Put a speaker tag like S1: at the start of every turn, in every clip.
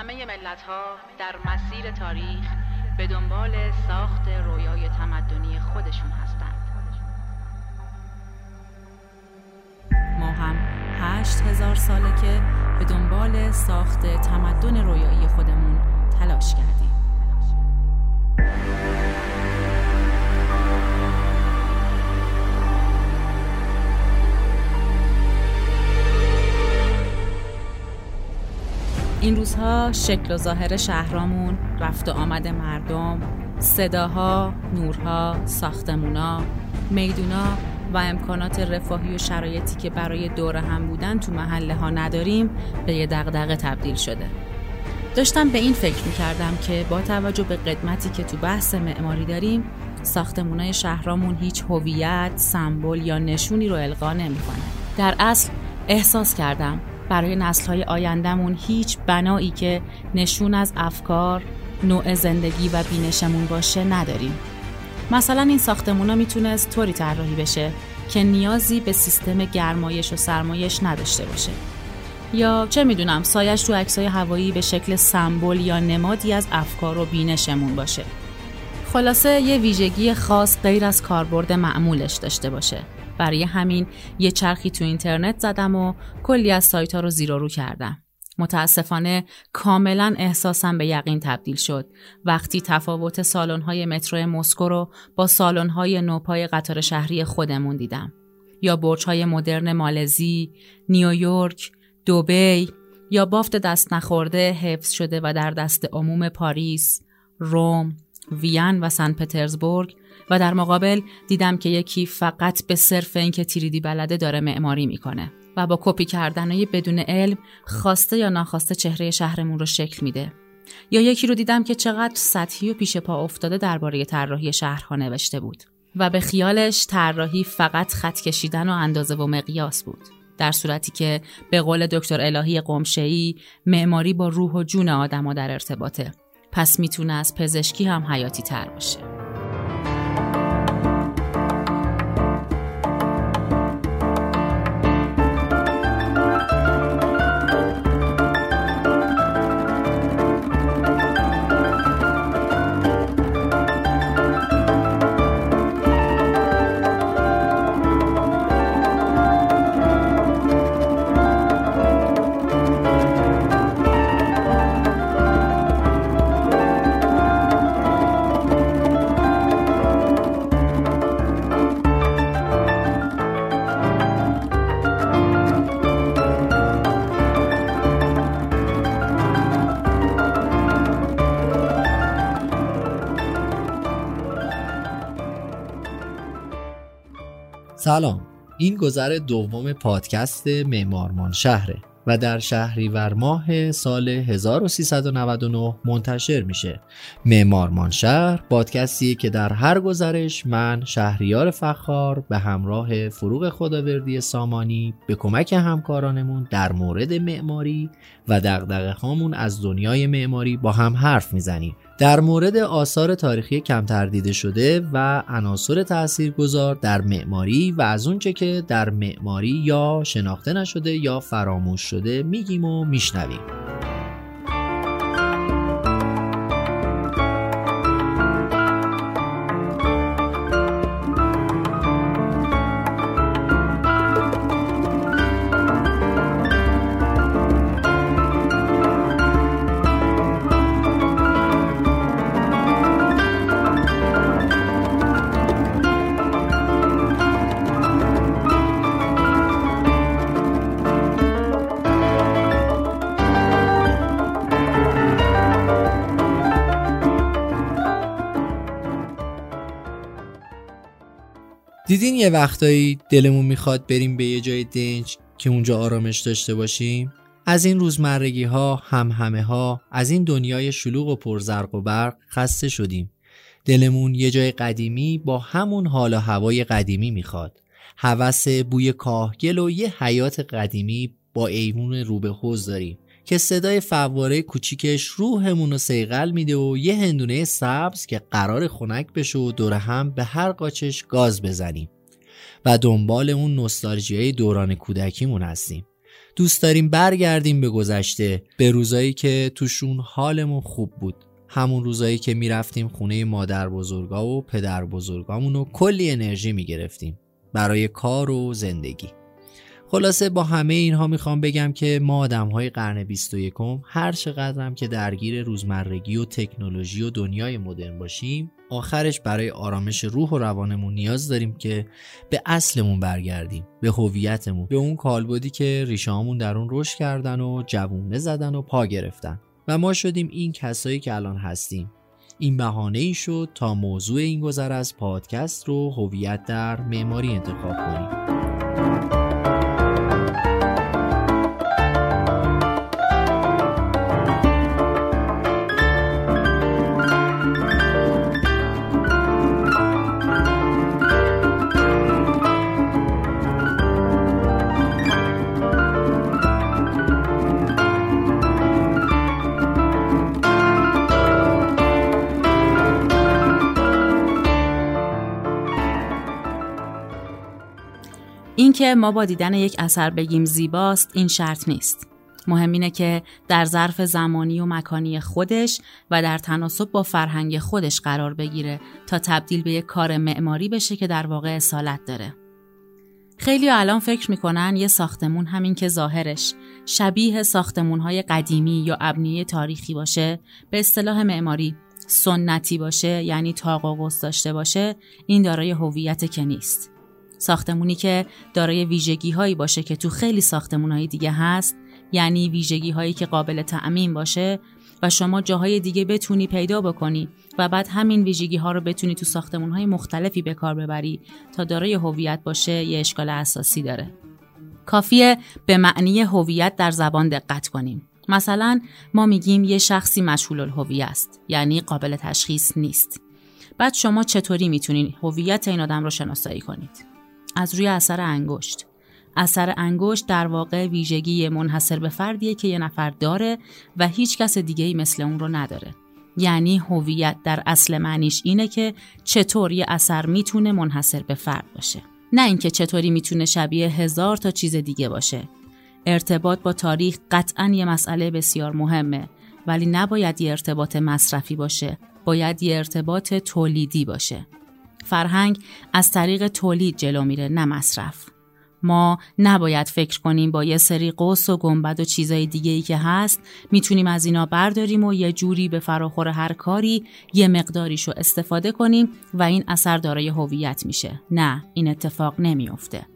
S1: همه ملت ها در مسیر تاریخ به دنبال ساخت رویای تمدنی خودشون هستند.
S2: ما هم هشت هزار ساله که به دنبال ساخت تمدن رویایی خودمون تلاش کردیم. این روزها شکل و ظاهر شهرامون رفت و آمد مردم صداها، نورها، ساختمونا، میدونا و امکانات رفاهی و شرایطی که برای دور هم بودن تو محله ها نداریم به یه دغدغه تبدیل شده داشتم به این فکر می کردم که با توجه به قدمتی که تو بحث معماری داریم ساختمونای شهرامون هیچ هویت، سمبل یا نشونی رو القا نمی‌کنه. در اصل احساس کردم برای نسلهای آیندهمون هیچ بنایی که نشون از افکار، نوع زندگی و بینشمون باشه نداریم. مثلا این ساختمونا می‌تونست طوری طراحی بشه که نیازی به سیستم گرمایش و سرمایش نداشته باشه. یا چه می‌دونم سایش تو عکسای هوایی به شکل سمبل یا نمادی از افکار و بینشمون باشه. خلاصه یه ویژگی خاص غیر از کاربرد معمولش داشته باشه. برای همین یه چرخی تو اینترنت زدم و کلی از سایت ها رو زیر رو کردم. متاسفانه کاملا احساسم به یقین تبدیل شد وقتی تفاوت سالن‌های مترو مسکو رو با سالن‌های نوپای قطار شهری خودمون دیدم یا برج‌های مدرن مالزی، نیویورک، دوبی یا بافت دست نخورده حفظ شده و در دست عموم پاریس، روم، وین و سن پترزبورگ و در مقابل دیدم که یکی فقط به صرف اینکه تیریدی بلده داره معماری می‌کنه و با کپی کردنهای بدون علم خواسته یا ناخواسته چهره شهرمون رو شکل میده. یا یکی رو دیدم که چقدر سطحی و پیش پا افتاده درباره طراحی شهرها نوشته بود و به خیالش طراحی فقط خط کشیدن و اندازه و مقیاس بود. در صورتی که به قول دکتر الهی قمشه‌ای معماری با روح و جون آدما در ارتباطه. پس می‌تونه از پزشکی هم حیاتی تر باشه.
S3: سلام. این گذر دوم پادکست معمارمان شهره و در شهریور ماه سال 1399 منتشر میشه. معمارمان شهر پادکستی که در هر گذرش من شهریار فخار به همراه فروغ خداوردی سامانی به کمک همکارانمون در مورد معماری و دقدقه از دنیای معماری با هم حرف می‌زنیم. در مورد آثار تاریخی کمتر دیده شده و عناصر تاثیرگذار در معماری و از اونچه که در معماری یا شناخته نشده یا فراموش شده میگیم و میشنویم. دیدین یه وقتایی دلمون می‌خواد بریم به یه جای دنج که اونجا آرامش داشته باشیم؟ از این روزمرگی ها هم همه ها از این دنیای شلوغ و پرزرق و برق خسته شدیم. دلمون یه جای قدیمی با همون حال و هوای قدیمی می‌خواد. هوس بوی کاهگل و یه حیات قدیمی با ایوون روبه حوز داریم. که صدای فواره کوچیکش روحمون رو سیغل میده و یه هندونه سبز که قرار خنک بشه و دور هم به هر قاچش گاز بزنیم. و دنبال اون نوستالژیای دوران کودکیمون هستیم. دوست داریم برگردیم به گذشته به روزایی که توشون حالمون خوب بود. همون روزایی که می‌رفتیم خونه مادر بزرگا و پدر بزرگامون و کلی انرژی می‌گرفتیم. برای کار و زندگی. خلاصه با همه اینها می‌خوام بگم که ما آدم های قرن 21 هر چقدرم که درگیر روزمرگی و تکنولوژی و دنیای مدرن باشیم آخرش برای آرامش روح و روانمون نیاز داریم که به اصلمون برگردیم به هویتمون به اون کالبدی که ریشهامون در اون رشد کردن و جوونه زدن و پا گرفتن. و ما شدیم این کسایی که الان هستیم. این بهانه ای شد تا موضوع این گذر از پادکست رو هویت در معماری انتخاب کنیم.
S2: اینکه ما با دیدن یک اثر بگیم زیباست این شرط نیست. مهم اینه که در ظرف زمانی و مکانی خودش و در تناسب با فرهنگ خودش قرار بگیره تا تبدیل به یک کار معماری بشه که در واقع اصالت داره. خیلی الان فکر می‌کنن یه ساختمون همین که ظاهرش شبیه ساختمونهای قدیمی یا ابنیه تاریخی باشه به اصطلاح معماری سنتی باشه یعنی تاق و داشته باشه این دارای هویت که نیست. ساختمونی که دارای ویژگی هایی باشه که تو خیلی ساختمون های دیگه هست یعنی ویژگی هایی که قابل تعمین باشه و شما جاهای دیگه بتونی پیدا بکنی و بعد همین ویژگی ها رو بتونی تو ساختمون های مختلفی به کار ببری تا دارای هویت باشه یه اشکال اساسی داره. کافیه به معنی هویت در زبان دقت کنیم. مثلا ما میگیم یه شخصی مشهول الهویه است یعنی قابل تشخیص نیست. بعد شما چطوری می‌تونید هویت این آدم رو شناسایی کنید؟ از روی اثر انگشت. اثر انگشت در واقع ویژگی منحصر به فردیه که یه نفر داره و هیچ کس دیگه ای مثل اون رو نداره. یعنی هویت در اصل معنیش اینه که چطور یه اثر می‌تونه منحصر به فرد باشه. نه اینکه چطوری می‌تونه شبیه هزار تا چیز دیگه باشه. ارتباط با تاریخ قطعا یه مسئله بسیار مهمه ولی نباید یه ارتباط مصرفی باشه باید یه ارتباط تولیدی باشه. فرهنگ از طریق تولید جلو میره نه مصرف. ما نباید فکر کنیم با یه سری قوس و گنبد و چیزای دیگه ای که هست می‌تونیم از اینا برداریم و یه جوری به فراخور هر کاری یه مقداریشو استفاده کنیم و این اثر دارای هویت میشه. نه این اتفاق نمیافته.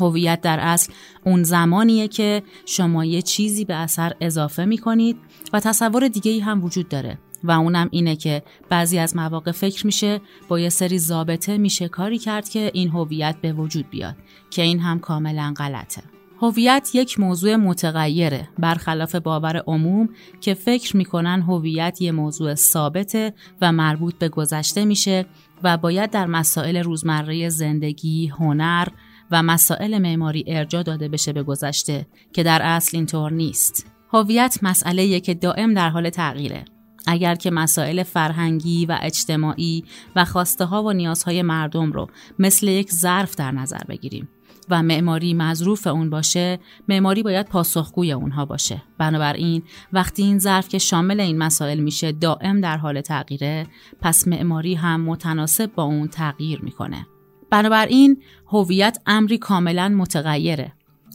S2: هویت در اصل اون زمانیه که شما یه چیزی به اثر اضافه می‌کنید و تصور دیگه ای هم وجود داره. و اونم اینه که بعضی از مواقع فکر میشه با یه سری ضابطه میشه کاری کرد که این هویت به وجود بیاد که این هم کاملا غلطه. هویت یک موضوع متغیره برخلاف باور عموم که فکر می‌کنن هویت یه موضوع ثابته و مربوط به گذشته میشه و باید در مسائل روزمره زندگی، هنر و مسائل معماری ارجا داده بشه به گذشته که در اصل اینطور نیست. هویت مسئله که دائم در حال تغییره اگر که مسائل فرهنگی و اجتماعی و خواسته ها و نیازهای مردم رو مثل یک ظرف در نظر بگیریم و معماری مظروف اون باشه معماری باید پاسخگوی اونها باشه. بنابراین وقتی این ظرف که شامل این مسائل میشه دائم در حال تغییره پس معماری هم متناسب با اون تغییر می‌کنه. بنابراین هویت امری کاملا متغیره.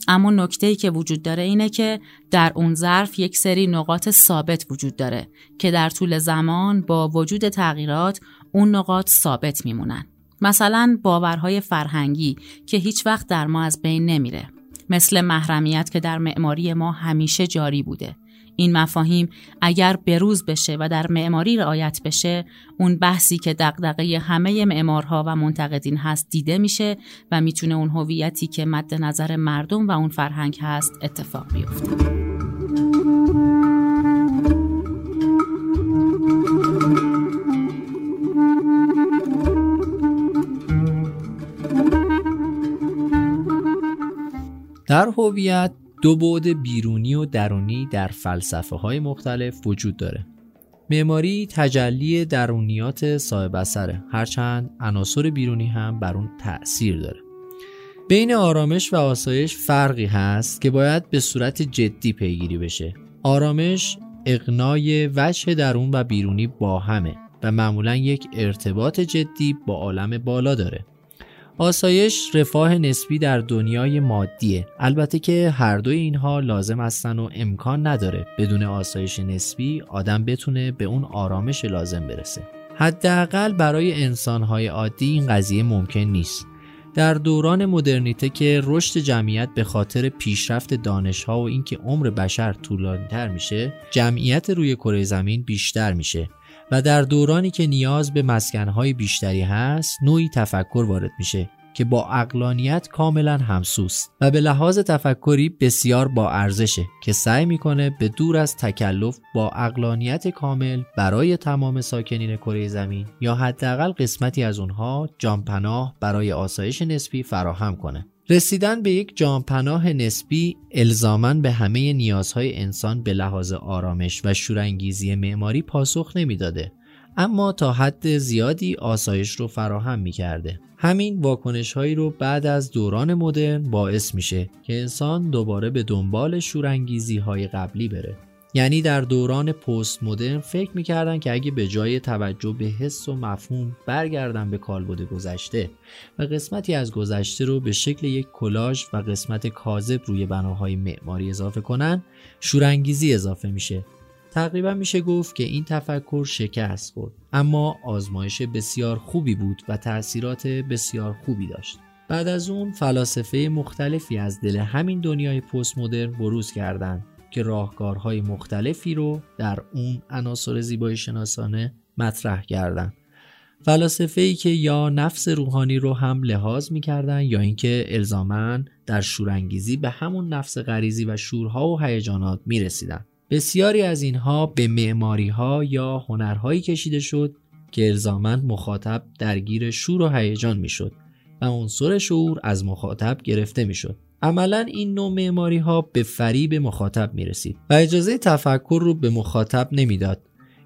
S2: اما نکته ای که وجود داره اینه که در اون ظرف یک سری نقاط ثابت وجود داره که در طول زمان با وجود تغییرات اون نقاط ثابت میمونن. مثلا باورهای فرهنگی که هیچ وقت در ما از بین نمیره. مثل محرمیت که در معماری ما همیشه جاری بوده. این مفاهیم اگر بروز بشه و در معماری رعایت بشه اون بحثی که دغدغه همه معمارها و منتقدین هست دیده میشه و می‌تونه اون هویتی که مد نظر مردم و اون فرهنگ هست اتفاق بیفته.
S3: در هویت دو بعد بیرونی و درونی در فلسفه های مختلف وجود داره. معماری تجلی درونیات صاحب اثره هرچند عناصر بیرونی هم بر اون تأثیر داره. بین آرامش و آسایش فرقی هست که باید به صورت جدی پیگیری بشه. آرامش اقنای وجه درون و بیرونی با همه و معمولا یک ارتباط جدی با عالم بالا داره. آسایش رفاه نسبی در دنیای مادیه. البته که هر دوی اینها لازم هستن و امکان نداره بدون آسایش نسبی آدم بتونه به اون آرامش لازم برسه. حداقل برای انسانهای عادی این قضیه ممکن نیست. در دوران مدرنیته که رشد جمعیت به خاطر پیشرفت دانشها و اینکه عمر بشر طولانیتر میشه جمعیت روی کره زمین بیشتر میشه. و در دورانی که نیاز به مسکنهای بیشتری هست نوعی تفکر وارد میشه که با اقلانیت کاملا همسوست و به لحاظ تفکری بسیار با ارزشه که سعی می‌کنه به دور از تکلف با اقلانیت کامل برای تمام ساکنین کره زمین یا حداقل قسمتی از اونها جانپناه برای آسایش نسبی فراهم کنه. رسیدن به یک جانپناه نسبی الزامن به همه نیازهای انسان به لحاظ آرامش و شورانگیزی معماری پاسخ نمی‌داده اما تا حد زیادی آسایش رو فراهم می کرده. همین واکنش هایی رو بعد از دوران مدرن باعث میشه که انسان دوباره به دنبال شورانگیزی های قبلی بره. یعنی در دوران پست مدرن فکر می‌کردن که اگه به جای توجه به حس و مفهوم برگردن به کالبد گذشته و قسمتی از گذشته رو به شکل یک کلاژ و قسمت کاذب روی بناهای معماری اضافه کنن شورانگیزی اضافه میشه. تقریبا میشه گفت که این تفکر شکست خورد اما آزمایش بسیار خوبی بود و تاثیرات بسیار خوبی داشت. بعد از اون فلاسفه مختلفی از دل همین دنیای پست مدرن بروز کردند. که راهکارهای مختلفی رو در اون عناصر زیبایی شناسانه مطرح کردند فلاسفه ای که یا نفس روحانی رو هم لحاظ می‌کردن یا اینکه الزامن در شورانگیزی به همون نفس غریزی و شورها و هیجانات می‌رسیدن. بسیاری از اینها به معماری ها یا هنرهایی کشیده شد که الزامن مخاطب درگیر شور و هیجان می‌شد و عنصر شعور از مخاطب گرفته می‌شد. عملا این نوع معماری ها به فریب مخاطب می رسید و اجازه تفکر رو به مخاطب نمی‌داد.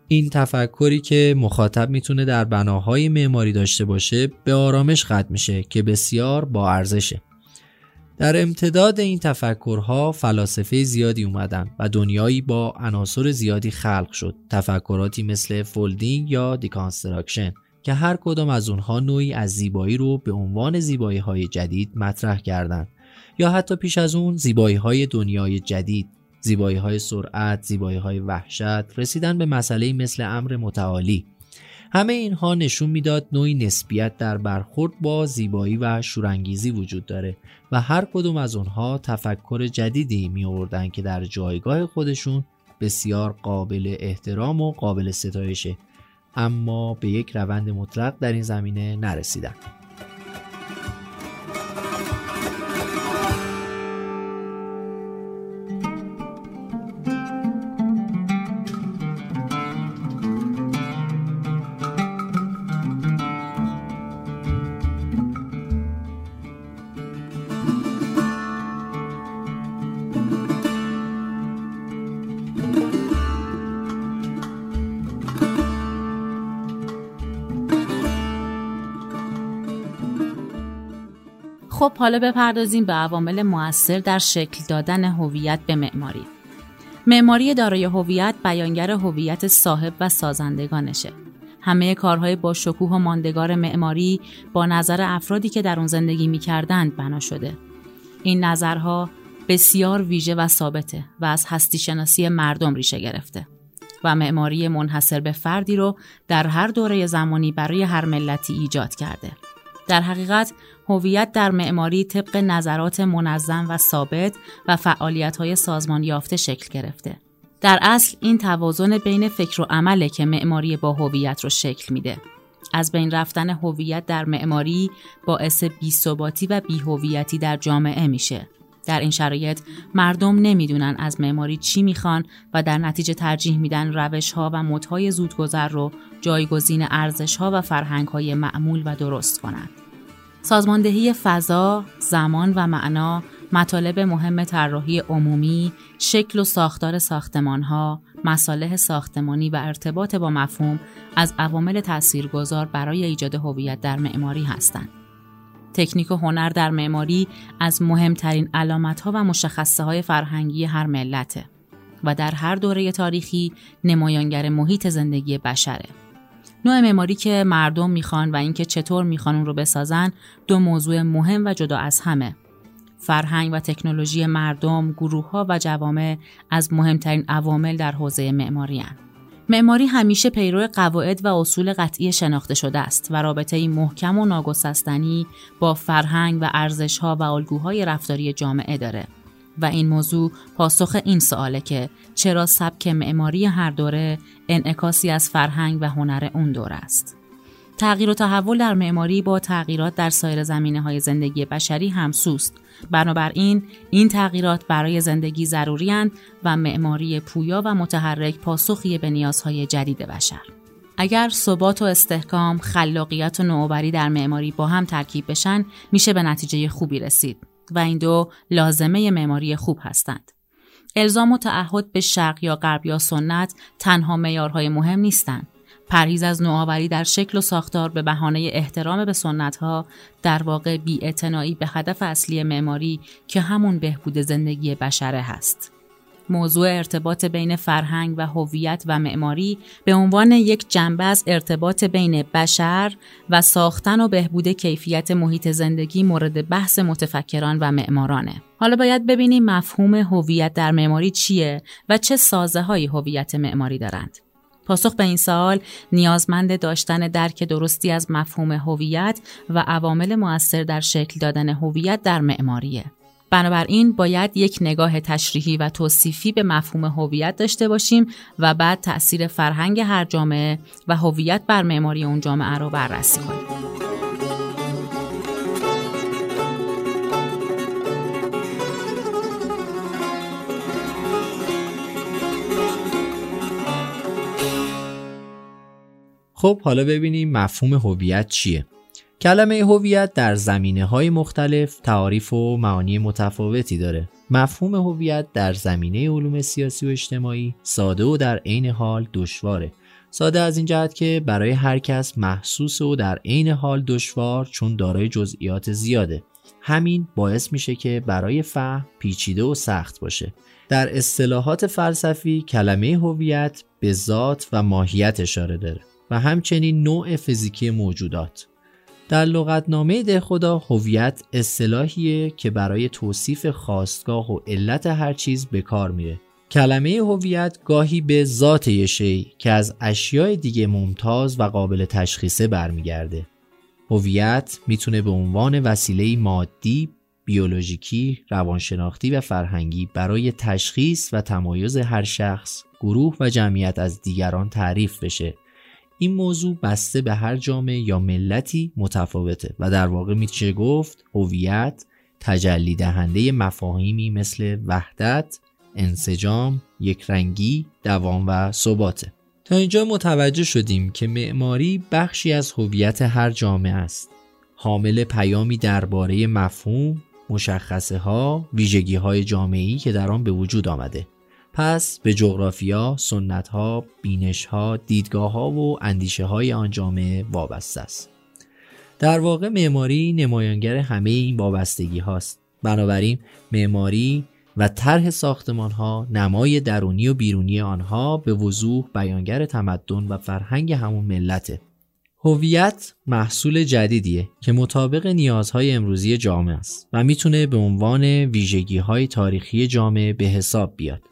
S3: این تفکری که مخاطب می‌تونه در بناهای معماری داشته باشه به آرامش ختم میشه که بسیار با ارزشه. در امتداد این تفکرها فلاسفه زیادی اومدن و دنیایی با عناصر زیادی خلق شد. تفکراتی مثل folding یا deconstruction که هر کدام از اونها نوعی از زیبایی رو به عنوان زیبایی های جدید مطرح کردند. یا حتی پیش از اون زیبایی های دنیای جدید زیبایی های سرعت، زیبایی های وحشت رسیدن به مسئله مثل امر متعالی. همه اینها نشون می‌داد نوعی نسبیت در برخورد با زیبایی و شورانگیزی وجود داره و هر کدوم از اونها تفکر جدیدی می آوردن که در جایگاه خودشون بسیار قابل احترام و قابل ستایشه اما به یک روند مطلق در این زمینه نرسیدن.
S2: خب حالا بپردازیم به عوامل موثر در شکل دادن هویت به معماری. معماری دارای هویت بیانگر هویت صاحب و سازندگانشه. همه کارهای با شکوه و ماندگار معماری با نظر افرادی که در اون زندگی می‌کردند بنا شده. این نظرها بسیار ویژه و ثابته و از هستی شناسی مردم ریشه گرفته و معماری منحصر به فردی رو در هر دوره زمانی برای هر ملتی ایجاد کرده. در حقیقت هویت در معماری طبق نظرات منظم و ثابت و های سازمان یافته شکل گرفته. در اصل این توازن بین فکر و عمله که معماری با هویت رو شکل میده. از بین رفتن هویت در معماری باعث بیثباتی و بیهویتی در جامعه میشه. در این شرایط مردم نمی‌دونن از معماری چی می‌خوان و در نتیجه ترجیح میدن روش ها و مدهای زودگذر رو جایگزین ارزش ها و فرهنگ های معمول و درست کنند. سازماندهی فضا، زمان و معنا، مطالب مهم طراحی عمومی، شکل و ساختار ساختمانها، مصالح ساختمانی و ارتباط با مفهوم از عوامل تاثیرگذار برای ایجاد هویت در معماری هستند. تکنیک و هنر در معماری از مهمترین علامتها و مشخصه های فرهنگی هر ملته و در هر دوره تاریخی نمایانگر محیط زندگی بشره. نوع معماری که مردم می‌خوان و اینکه چطور می‌خوان اون رو بسازن دو موضوع مهم و جدا از همه. فرهنگ و تکنولوژی مردم، گروه ها و جوامع از مهمترین عوامل در حوزه معماری هن. معماری همیشه پیرو قواعد و اصول قطعی شناخته شده است و رابطه محکم و ناگسستنی با فرهنگ و ارزشها و الگوهای رفتاری جامعه داره. و این موضوع پاسخ این سواله که چرا سبک معماری هر دوره انعکاسی از فرهنگ و هنر اون دوره است. تغییر و تحول در معماری با تغییرات در سایر زمینه های زندگی بشری همسوست. بنابراین این تغییرات برای زندگی ضروری و معماری پویا و متحرک پاسخی به نیازهای جدید بشر. اگر ثبات و استحکام، خلاقیت و نوآوری در معماری با هم ترکیب بشن، میشه به نتیجه خوبی رسید. و این دو لازمه معماری خوب هستند. الزام و تعهد به شرق یا غرب یا سنت تنها معیارهای مهم نیستند. پرهیز از نوآوری در شکل و ساختار به بهانه احترام به سنت ها در واقع بی به هدف اصلی معماری که همون بهبود زندگی بشره هست. موضوع ارتباط بین فرهنگ و هویت و معماری به عنوان یک جنبه از ارتباط بین بشر و ساختن و بهبود کیفیت محیط زندگی مورد بحث متفکران و معمارانه. حالا باید ببینیم مفهوم هویت در معماری چیه و چه سازه های هویت معماری دارند. پاسخ به این سوال نیازمند داشتن درک درستی از مفهوم هویت و عوامل مؤثر در شکل دادن هویت در معماریه. بنابراین باید یک نگاه تشریحی و توصیفی به مفهوم هویت داشته باشیم و بعد تأثیر فرهنگ هر جامعه و هویت بر معماری اون جامعه رو بررسی کنیم.
S3: خب حالا ببینیم مفهوم هویت چیه کلمه هویت در زمینه های مختلف تعاریف و معانی متفاوتی داره. مفهوم هویت در زمینه علوم سیاسی و اجتماعی ساده و در عین حال دشواره. ساده از این جهت که برای هر کس محسوس و در عین حال دشوار چون دارای جزئیات زیاده. همین باعث میشه که برای فهم پیچیده و سخت باشه. در اصطلاحات فلسفی کلمه هویت به ذات و ماهیت اشاره داره و همچنین نوع فیزیکی موجودات. در لغتنامه ده خدا هویت اصطلاحیه که برای توصیف خواستگاه و علت هر چیز به کار میره. کلمه هویت گاهی به ذات یه شی که از اشیاء دیگه ممتاز و قابل تشخیصه برمیگرده. هویت می‌تونه به عنوان وسیله مادی بیولوژیکی، روانشناختی و فرهنگی برای تشخیص و تمایز هر شخص، گروه و جمعیت از دیگران تعریف بشه. این موضوع بسته به هر جامعه یا ملتی متفاوته و در واقع میشه گفت هویت تجلی دهنده مفاهیمی مثل وحدت، انسجام، یکرنگی، دوام و ثباته. تا اینجا متوجه شدیم که معماری بخشی از هویت هر جامعه است. حامل پیامی درباره مفهوم، مشخصه ها، ویژگی های جامعی که در آن به وجود آمده. پس به جغرافیا، سنت ها، بینش و اندیشه های آن جامعه وابسته است. در واقع معماری نمایانگر همه این وابستگی هاست. بنابراین معماری و طرح ساختمان ها نمای درونی و بیرونی آنها به وضوح بیانگر تمدن و فرهنگ همون ملته. هویت محصول جدیدیه که مطابق نیازهای امروزی جامعه است و می‌تونه به عنوان ویژگی های تاریخی جامعه به حساب بیاد.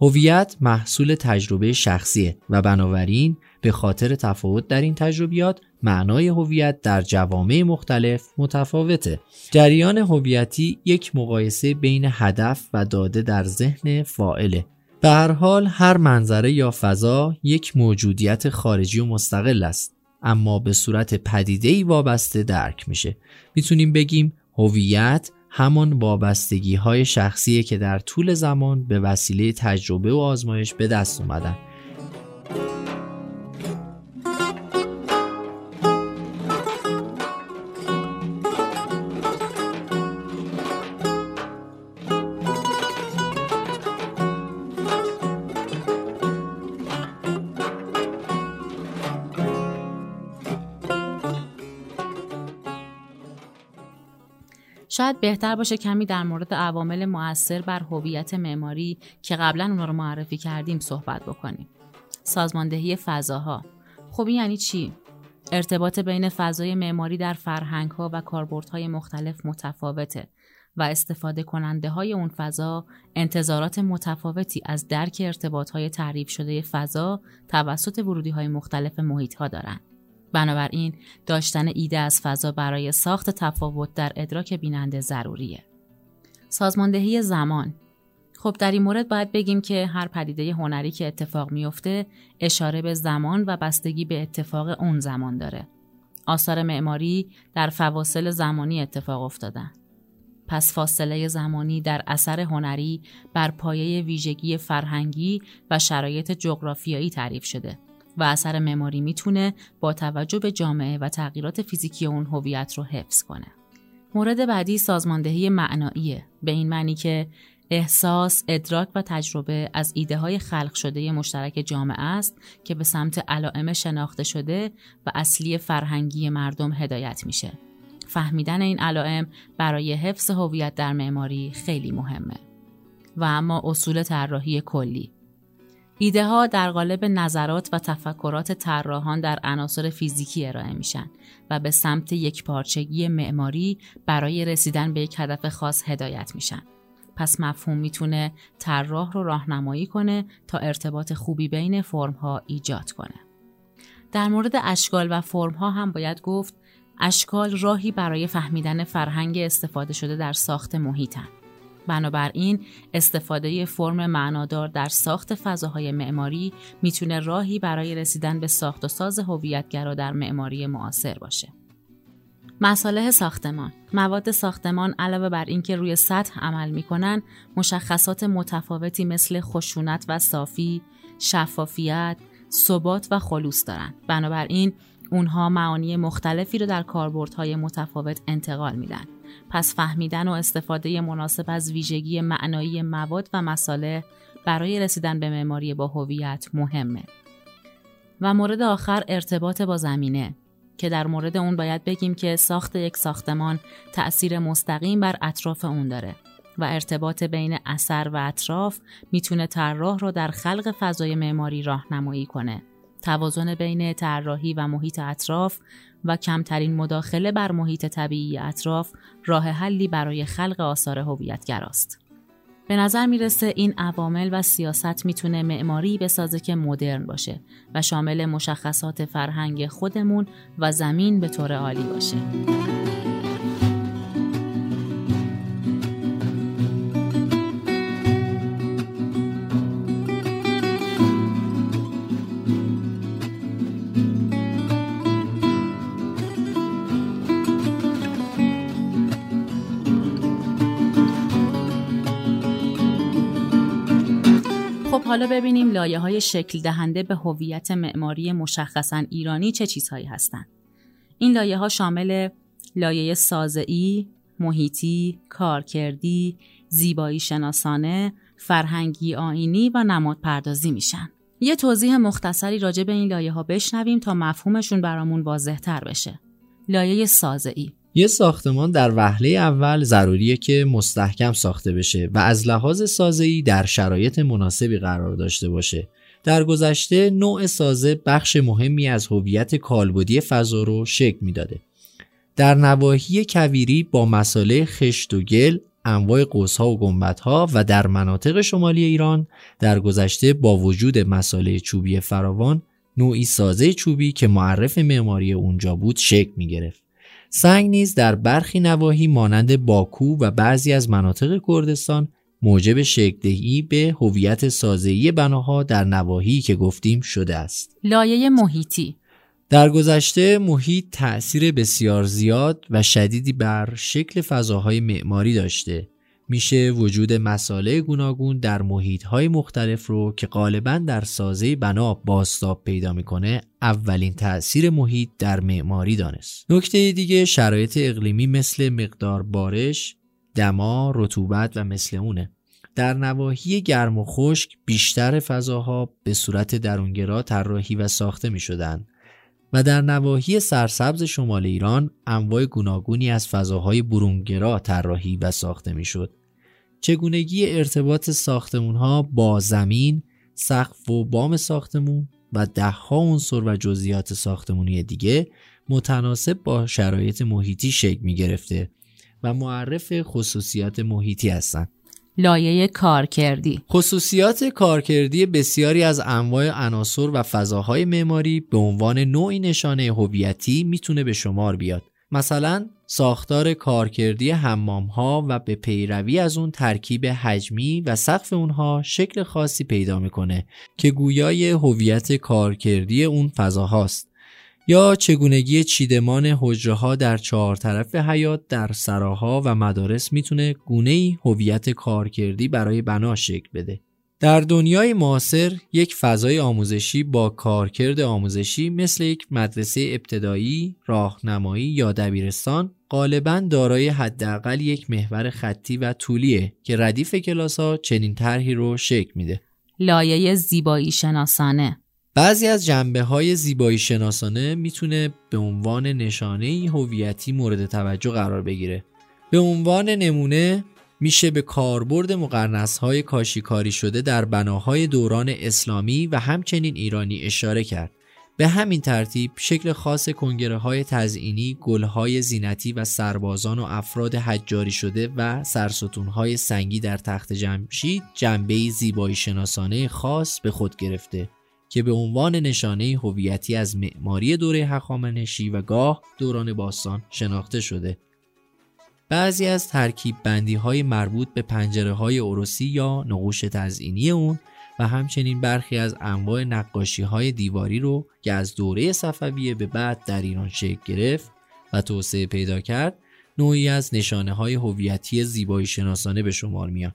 S3: هویت محصول تجربه شخصیه و بنابراین به خاطر تفاوت در این تجربیات معنای هویت در جوامع مختلف متفاوته. جریان هویتی یک مقایسه بین هدف و داده در ذهن فائله. به هر حال هر منظره یا فضا یک موجودیت خارجی و مستقل است اما به صورت پدیده‌ای وابسته درک میشه. می‌تونیم بگیم هویت همان وابستگی های شخصیه که در طول زمان به وسیله تجربه و آزمایش به دست اومدن.
S2: شاید بهتر باشه کمی در مورد عوامل مؤثر بر هویت معماری که قبلا اونا رو معرفی کردیم صحبت بکنیم. سازماندهی فضاها. خب این یعنی چی؟ ارتباط بین فضای معماری در فرهنگ ها و کاربردهای مختلف متفاوته و استفاده کننده های اون فضا انتظارات متفاوتی از درک ارتباط های تعریف شده فضا توسط ورودی های مختلف محیط ها دارند. بنابراین داشتن ایده از فضا برای ساخت تفاوت در ادراک بیننده ضروریه. سازماندهی زمان خب در این مورد باید بگیم که هر پدیده هنری که اتفاق میفته اشاره به زمان و بستگی به اتفاق اون زمان داره. آثار معماری در فواصل زمانی اتفاق افتادن. پس فاصله زمانی در اثر هنری بر پایه ویژگی فرهنگی و شرایط جغرافیایی تعریف شده و اثر معماری می‌تونه با توجه به جامعه و تغییرات فیزیکی اون هویت رو حفظ کنه. مورد بعدی سازماندهی معناییه به این معنی که احساس، ادراک و تجربه از ایده های خلق شده مشترک جامعه است که به سمت علائم شناخته شده و اصلی فرهنگی مردم هدایت میشه. فهمیدن این علائم برای حفظ هویت در معماری خیلی مهمه. و اما اصول طراحی کلی ایده ها در قالب نظرات و تفکرات طراحان در عناصر فیزیکی ارائه میشن و به سمت یک پارچگی معماری برای رسیدن به یک هدف خاص هدایت میشن. پس مفهوم می‌تونه طراح رو راهنمایی کنه تا ارتباط خوبی بین فرم ها ایجاد کنه. در مورد اشکال و فرم ها هم باید گفت اشکال راهی برای فهمیدن فرهنگ استفاده شده در ساخت محیطن. بنابراین استفاده فرم معنادار در ساخت فضاهای معماری می‌تونه راهی برای رسیدن به ساخت و ساز هویتگرا در معماری معاصر باشه. مصالح ساختمان. مواد ساختمان علاوه بر اینکه روی سطح عمل می‌کنن مشخصات متفاوتی مثل خشونت و صافی شفافیت ثبات و خلوص دارند بنابراین اونها معانی مختلفی رو در کاربردهای متفاوت انتقال میدن. پس فهمیدن و استفاده مناسب از ویژگی معنایی مواد و مصالح برای رسیدن به معماری با هویت مهمه و مورد آخر ارتباط با زمینه که در مورد اون باید بگیم که ساخت یک ساختمان تأثیر مستقیم بر اطراف اون داره و ارتباط بین اثر و اطراف می‌تونه طراح رو در خلق فضای معماری راهنمایی کنه. توازن بین طراحی و محیط اطراف و کمترین مداخله بر محیط طبیعی اطراف راه حلی برای خلق آثار هویتگراست. به نظر می‌رسه این عوامل و سیاست می‌تونه معماری بسازه که مدرن باشه و شامل مشخصات فرهنگ خودمون و زمین به طور عالی باشه. حالا ببینیم لایه های شکل دهنده به هویت معماری مشخصا ایرانی چه چیزهایی هستند. این لایه ها شامل لایه سازعی، محیطی، کارکردی، زیبایی شناسانه، فرهنگی آینی و نماد پردازی میشن. یه توضیح مختصری راجع به این لایه ها بشنویم تا مفهومشون برامون واضح تر بشه. لایه سازعی
S3: یه ساختمان در وهله اول ضروریه که مستحکم ساخته بشه و از لحاظ سازه‌ای در شرایط مناسبی قرار داشته باشه. در گذشته نوع سازه بخش مهمی از هویت کالبدی فضا رو شکل می‌داده. در نواحی کویری با مساله خشت و گل، انواع قوسها و گنبدها و در مناطق شمالی ایران در گذشته با وجود مساله چوبی فراوان نوعی سازه چوبی که معرف معماری اونجا بود شکل می گرفت. سنگ نیز در برخی نواحی مانند باکو و بعضی از مناطق کردستان موجب شکلدهی به هویت سازه‌ای بناها در نواحی که گفتیم شده است.
S2: لایه محیطی
S3: در گذشته محیط تأثیر بسیار زیاد و شدیدی بر شکل فضاهای معماری داشته میشه وجود مساله گوناگون در های مختلف رو که غالبا در سازه بنا باستاب پیدا می‌کنه اولین تأثیر محیط در معماری دانست. نکته دیگه شرایط اقلیمی مثل مقدار بارش، دما، رطوبت و مثل اونه. در نواحی گرم و خشک بیشتر فضاها به صورت درونگرا طراحی و ساخته می شدن و در نواحی سرسبز شمال ایران انواع گوناگونی از فضاهای برونگرا طراحی و ساخته می‌شد. چگونگی ارتباط ساختمون ها با زمین، سقف و بام ساختمون و دهها عنصر و جزئیات ساختمونی دیگه متناسب با شرایط محیطی شکل می گرفته و معرف خصوصیات محیطی هستند.
S2: لایه کارکردی
S3: خصوصیات کارکردی بسیاری از انواع عناصر و فضاهای معماری به عنوان نوعی نشانه هویتی می‌تونه به شمار بیاد. مثلا ساختار کارکردی حمام ها و به پیروی از اون ترکیب حجمی و سقف اونها شکل خاصی پیدا می‌کنه که گویای هویت کارکردی اون فضاهاست یا چگونگی چیدمان حجره در چهار طرف حیات در سراها و مدارس می‌تونه گونه هویت کارکردی برای بنا شکل بده. در دنیای معاصر یک فضای آموزشی با کارکرد آموزشی مثل یک مدرسه ابتدایی، راهنمایی یا دبیرستان غالبا دارای حداقل یک محور خطی و طولیه که ردیف کلاس ها چنین طرحی رو شکل میده.
S2: لایه زیبایی شناسانه
S3: بعضی از جنبه های زیبایی شناسانه می‌تونه به عنوان نشانه هویتی مورد توجه قرار بگیره. به عنوان نمونه میشه به کاربرد مقرنس های کاشیکاری شده در بناهای دوران اسلامی و همچنین ایرانی اشاره کرد. به همین ترتیب شکل خاص کنگره های تزئینی، گل های زینتی و سربازان و افراد حجاری شده و سرستون های سنگی در تخت جمشید جنبه زیبایی شناسانه خاص به خود گرفته. که به عنوان نشانه هویتی از معماری دوره هخامنشی و گاه دوران باستان شناخته شده. بعضی از ترکیب بندی های مربوط به پنجره های عروسی یا نقوش تزئینی اون و همچنین برخی از انواع نقاشی های دیواری رو که از دوره صفویه به بعد در ایران شکل گرفت و توسعه پیدا کرد نوعی از نشانه های هویتی زیبایی شناسانه به شمار میان.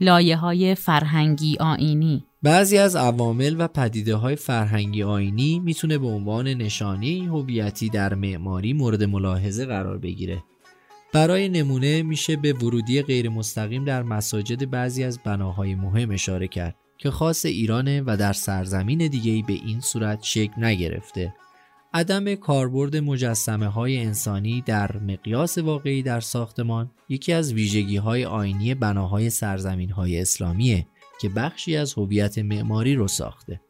S2: لایه های فرهنگی آینی
S3: بعضی از عوامل و پدیده های فرهنگی آینی می‌تونه به عنوان نشانه هویتی در معماری مورد ملاحظه قرار بگیره. برای نمونه میشه به ورودی غیر مستقیم در مساجد بعضی از بناهای مهم اشاره کرد که خاص ایرانه و در سرزمین دیگهی به این صورت شکل نگرفته. عدم کاربرد مجسمه های انسانی در مقیاس واقعی در ساختمان یکی از ویژگی های آینی بناهای سرزمین های اسلامیه که بخشی از هویت معماری رو ساخته.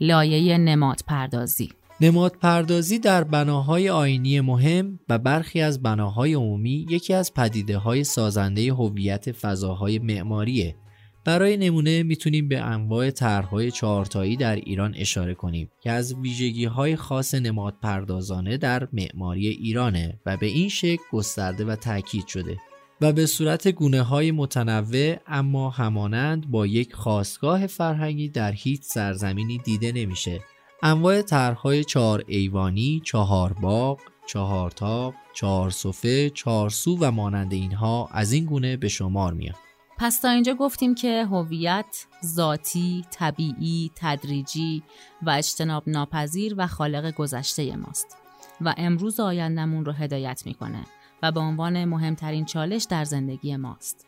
S2: لایه نماد پردازی
S3: نماد پردازی در بناهای آینی مهم و برخی از بناهای عمومی یکی از پدیده های سازنده هویت فضاهای معماریه. برای نمونه می‌تونیم به انواع طرحهای چهارتایی در ایران اشاره کنیم که از ویژگی های خاص نماد پردازانه در معماری ایرانه و به این شکل گسترده و تاکید شده. و به صورت گونه های متنوع اما همانند با یک خواستگاه فرهنگی در هیچ سرزمینی دیده نمیشه. انواع طرحهای چهار ایوانی، چهار باغ، چهار تاق، چهار صفه، چهار سو و مانند اینها از این گونه به شمار میاد.
S2: پس تا اینجا گفتیم که هویت ذاتی، طبیعی، تدریجی و اجتناب ناپذیر و خالق گذشته ماست و امروز آیندهمون رو هدایت می‌کنه و به عنوان مهمترین چالش در زندگی ماست.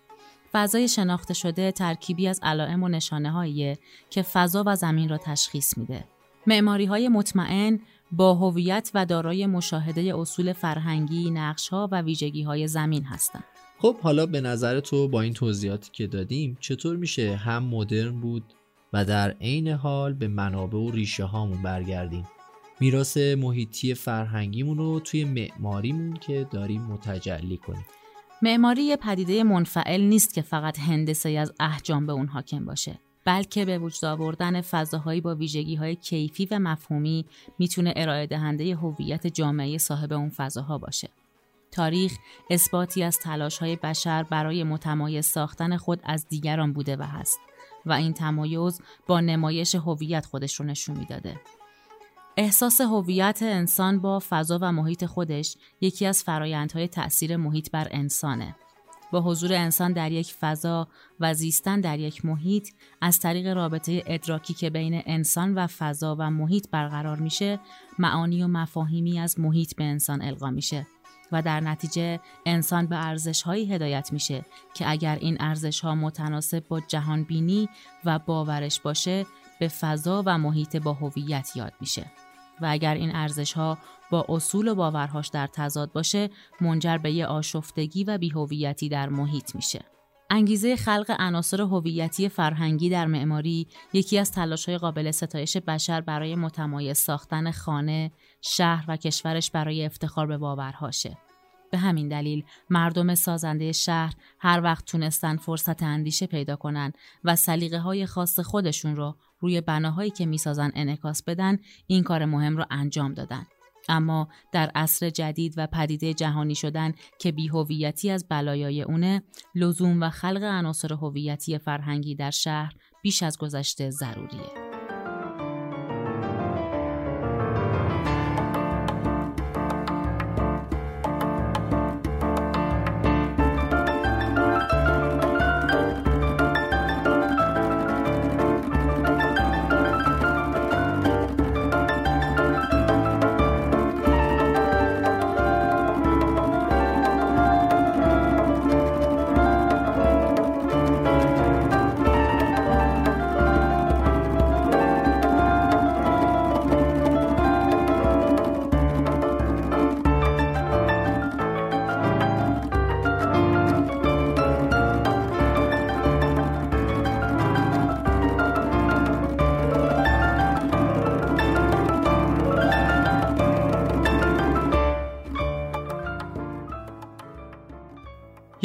S2: فضای شناخته شده ترکیبی از علائم و نشانه که فضا و زمین را تشخیص میده. معماری های مطمئن با هویت و دارای مشاهده اصول فرهنگی، نقشها و ویژگی های زمین هستند.
S3: خب حالا به نظر تو با این توضیحاتی که دادیم چطور میشه هم مدرن بود و در عین حال به منابع و ریشه هامون برگردیم میراث محیطی فرهنگیمون رو توی معماریمون که داریم متجلی کنیم.
S2: معماری یه پدیده منفعل نیست که فقط هندسه از احجام به اون حاکم باشه بلکه به وجود آوردن فضاهایی با ویژگی های کیفی و مفهومی می‌تونه ارائه دهنده هویت جامعه صاحب اون فضاها باشه. تاریخ اثباتی از تلاش های بشر برای متمایز ساختن خود از دیگران بوده و هست و این تمایز با نمایش هویت خودش رو نشون می‌داده. احساس هویت انسان با فضا و محیط خودش یکی از فرایندهای تأثیر محیط بر انسانه. با حضور انسان در یک فضا و زیستن در یک محیط از طریق رابطه ادراکی که بین انسان و فضا و محیط برقرار میشه معانی و مفاهیمی از محیط به انسان القا میشه و در نتیجه انسان به ارزش هایی هدایت میشه که اگر این ارزش ها متناسب با جهان بینی و باورش باشه به فضا و محیط با هویت یاد میشه. و اگر این ارزش ها با اصول و باورهاش در تضاد باشه منجر به یه آشفتگی و بیهویتی در محیط میشه. انگیزه خلق عناصر هویتی فرهنگی در معماری یکی از تلاش‌های قابل ستایش بشر برای متمایز ساختن خانه، شهر و کشورش برای افتخار به باورهاشه. به همین دلیل مردم سازنده شهر هر وقت تونستن فرصت اندیشه پیدا کنن و سلیقه های خاص خودشون رو روی بناهایی که می‌سازن انعکاس بدن این کار مهم رو انجام دادن. اما در عصر جدید و پدیده جهانی شدن که بیهویتی از بلایای اونه لزوم و خلق عناصر هویتی فرهنگی در شهر بیش از گذشته ضروریه.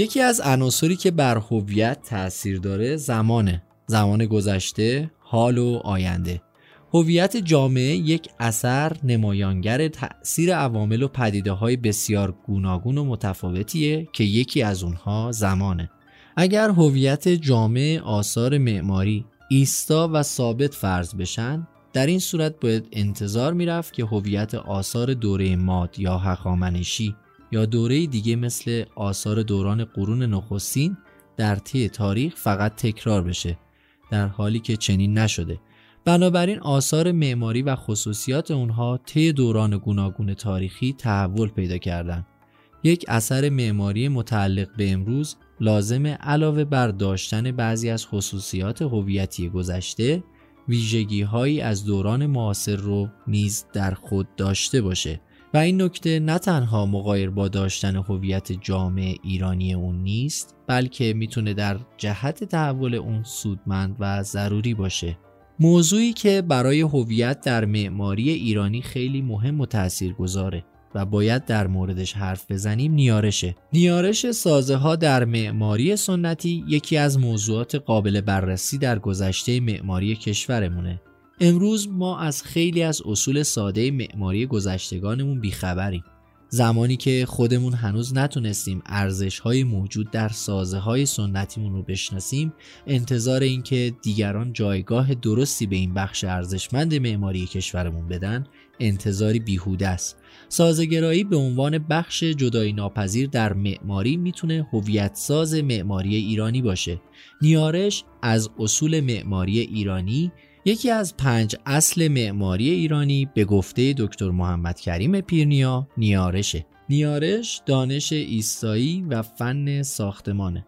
S3: یکی از عناصری که بر هویت تاثیر داره زمانه. زمان گذشته حال و آینده. هویت جامعه یک اثر نمایانگر تأثیر عوامل و پدیده های بسیار گوناگون و متفاوتیه که یکی از اونها زمانه. اگر هویت جامعه آثار معماری ایستا و ثابت فرض بشن در این صورت باید انتظار می‌رفت که هویت آثار دوره ماد یا هخامنشی یا دوره دیگه مثل آثار دوران قرون نخستین در طی تاریخ فقط تکرار بشه در حالی که چنین نشده بنابراین آثار معماری و خصوصیات اونها طی دوران گوناگون تاریخی تحول پیدا کردند. یک اثر معماری متعلق به امروز لازم علاوه بر داشتن بعضی از خصوصیات هویتی گذشته ویژگی هایی از دوران معاصر رو نیز در خود داشته باشه و این نکته نه تنها مقایر با داشتن هویت جامعه ایرانی اون نیست بلکه می‌تونه در جهت تحول اون سودمند و ضروری باشه. موضوعی که برای هویت در معماری ایرانی خیلی مهم و تأثیر گذاره و باید در موردش حرف بزنیم نیارشه. نیارش سازه ها در معماری سنتی یکی از موضوعات قابل بررسی در گذشته معماری کشورمونه. امروز ما از خیلی از اصول ساده معماری گذشتگانمون بیخبریم. زمانی که خودمون هنوز نتونستیم ارزش های موجود در سازه های سنتیمون رو بشناسیم انتظار اینکه دیگران جایگاه درستی به این بخش ارزشمند معماری کشورمون بدن انتظاری بیهوده است. سازگرایی به عنوان بخش جدایی ناپذیر در معماری می‌تونه هویت ساز معماری ایرانی باشه. نیارش از اصول معماری ایرانی یکی از پنج اصل معماری ایرانی به گفته دکتر محمد کریم پیرنیا نیارشه. نیارش دانش ایستایی و فن ساختمانه.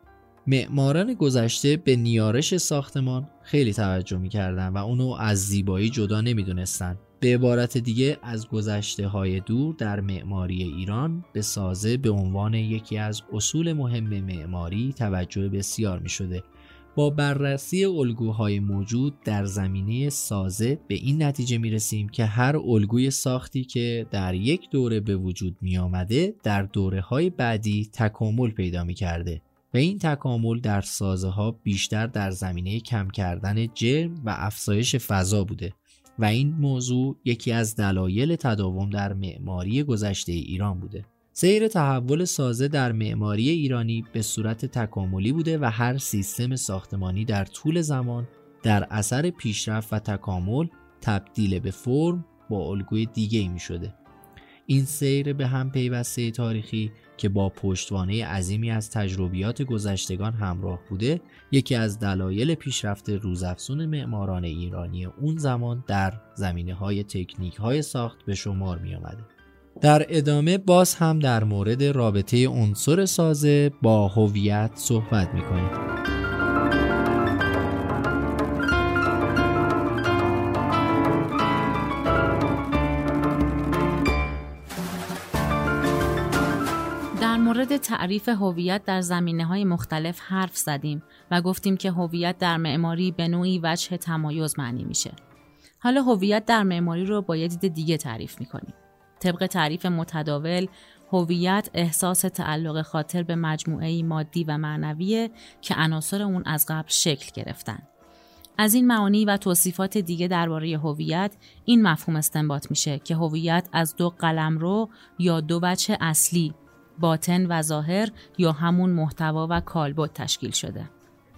S3: معماران گذشته به نیارش ساختمان خیلی توجه می‌کردن و اونو از زیبایی جدا نمی‌دونستن. به عبارت دیگه از گذشته های دور در معماری ایران به سازه به عنوان یکی از اصول مهم معماری توجه بسیار می شده با بررسی الگوهای موجود در زمینه سازه به این نتیجه می رسیم که هر الگوی ساختی که در یک دوره به وجود می آمده در دوره های بعدی تکامل پیدا می کرده و این تکامل در سازه ها بیشتر در زمینه کم کردن جرم و افزایش فضا بوده و این موضوع یکی از دلایل تداوم در معماری گذشته ایران بوده. سیر تحول سازه در معماری ایرانی به صورت تکاملی بوده و هر سیستم ساختمانی در طول زمان در اثر پیشرفت و تکامل تبدیل به فرم با الگوی دیگه می شده. این سیر به هم پیوسته تاریخی که با پشتوانه عظیمی از تجربیات گذشتگان همراه بوده یکی از دلایل پیشرفت روزافزون معماران ایرانی اون زمان در زمینه های تکنیک های ساخت به شمار می آمده. در ادامه باز هم در مورد رابطه عنصر سازه با هویت صحبت می‌کنیم
S2: مورد تعریف هویت در زمینه های مختلف حرف زدیم و گفتیم که هویت در معماری به نوعی وجه تمایز معنی میشه. حالا هویت در معماری رو با یه دید دیگه تعریف می‌کنیم. طبق تعریف متداول هویت احساس تعلق خاطر به مجموعه مادی و معنویه که عناصر اون از قبل شکل گرفتن. از این معانی و توصیفات دیگه درباره هویت این مفهوم استنباط میشه که هویت از دو قلمرو یا دو بچه اصلی باطن و ظاهر یا همون محتوا و کالبد تشکیل شده.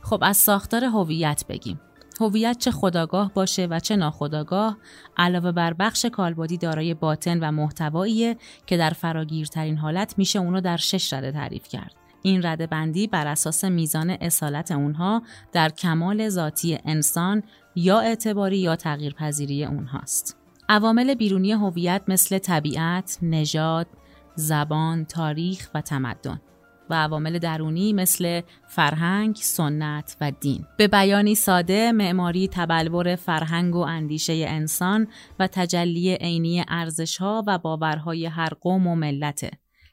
S2: خب از ساختار هویت بگیم. هویت چه خداگاه باشه و چه ناخداگاه علاوه بر بخش کالبدی دارای باطن و محتواییه که در فراگیرترین حالت میشه اونو در شش رده تعریف کرد. این رده بندی بر اساس میزان اصالت اونها در کمال ذاتی انسان یا اعتباری یا تغییرپذیری اونهاست. عوامل بیرونی هویت مثل طبیعت، نژاد، زبان، تاریخ و تمدن و عوامل درونی مثل فرهنگ، سنت و دین. به بیانی ساده، معماری تبلور فرهنگ و اندیشه انسان و تجلی عینی ارزشها و باورهای هر قوم و ملته.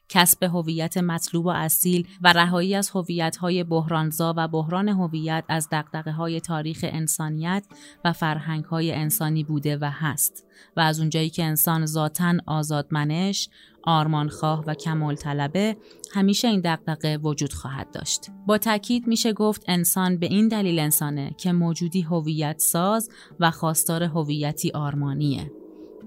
S2: کسب هویت مطلوب و اصیل و رهایی از هویت‌های بحرانزا و بحران هویت از های تاریخ انسانیت و فرهنگ‌های انسانی بوده و هست و از اونجایی که انسان ذاتاً آزادمنش، آرمانخواه و کمال طلبه همیشه این دقدقه وجود خواهد داشت. با تاکید میشه گفت انسان به این دلیل انسانه که موجودی هویت ساز و خواستار هویتی آرمانیه.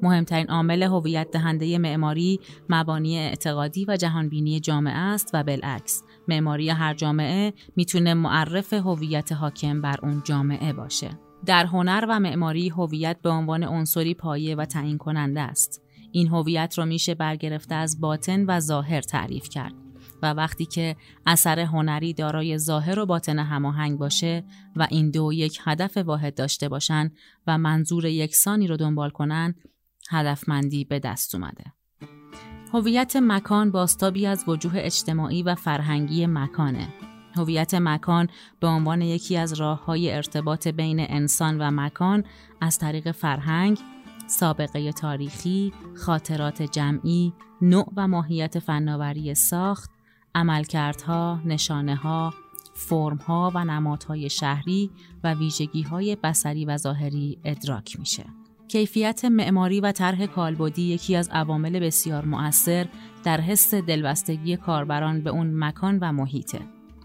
S2: مهمترین عامل هویت دهنده معماری مبانی اعتقادی و جهانبینی جامعه است و بالعکس معماری هر جامعه می‌تونه معرف هویت حاکم بر اون جامعه باشه. در هنر و معماری هویت به عنوان عنصری پایه و تعیین کننده است. این هویت رو میشه برگرفته از باطن و ظاهر تعریف کرد و وقتی که اثر هنری دارای ظاهر و باطن هماهنگ باشه و این دو یک هدف واحد داشته باشن و منظور یکسانی رو دنبال کنن هدفمندی به دست اومده. هویت مکان باستابی از وجوه اجتماعی و فرهنگی مکانه. هویت مکان به عنوان یکی از راه های ارتباط بین انسان و مکان از طریق فرهنگ، سابقه تاریخی، خاطرات جمعی، نوع و ماهیت فناوری ساخت، عملکردها، نشانه ها، فرم ها و نمادهای شهری و ویژگی های بسری و ظاهری ادراک میشه. کیفیت معماری و طرح کالبدی یکی از عوامل بسیار مؤثر در حس دلبستگی کاربران به اون مکان و محیطه.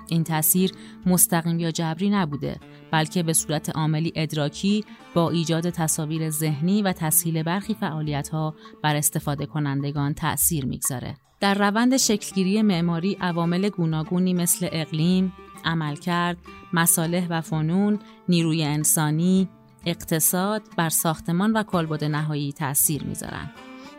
S2: این تاثیر مستقیم یا جبری نبوده بلکه به صورت عاملی ادراکی با ایجاد تصاویر ذهنی و تسهیل برخی فعالیت ها بر استفاده کنندگان تأثیر می‌گذاره. در روند شکلگیری معماری عوامل گوناگونی مثل اقلیم، عملکرد، مصالح و فنون، نیروی انسانی، اقتصاد بر ساختمان و کالبد نهایی تاثیر می‌ذارند.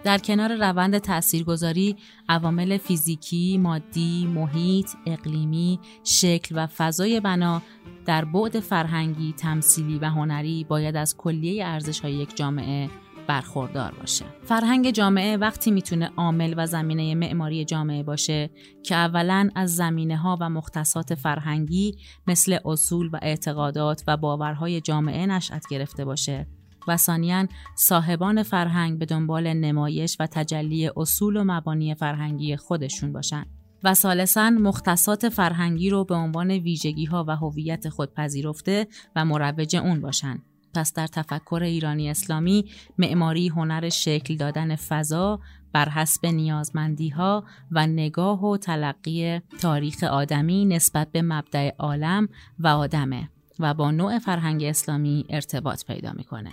S2: در کنار روند تاثیرگذاری عوامل فیزیکی، مادی، محیط، اقلیمی، شکل و فضای بنا در بعد فرهنگی، تمثیلی و هنری باید از کلیه ارزش‌های یک جامعه برخوردار باشه. فرهنگ جامعه وقتی می‌تونه عامل و زمینه معماری جامعه باشه که اولا از زمینه ها و مختصات فرهنگی مثل اصول و اعتقادات و باورهای جامعه نشأت گرفته باشه و ثانیا صاحبان فرهنگ به دنبال نمایش و تجلی اصول و مبانی فرهنگی خودشون باشن و ثالثا مختصات فرهنگی رو به عنوان ویژگی ها و هویت خود پذیرفته و مروج اون باشن پس در تفکر ایرانی اسلامی معماری هنر شکل دادن فضا بر حسب نیازمندی ها و نگاه و تلقی تاریخ آدمی نسبت به مبدع عالم و آدمه و با نوع فرهنگ اسلامی ارتباط پیدا می‌کنه.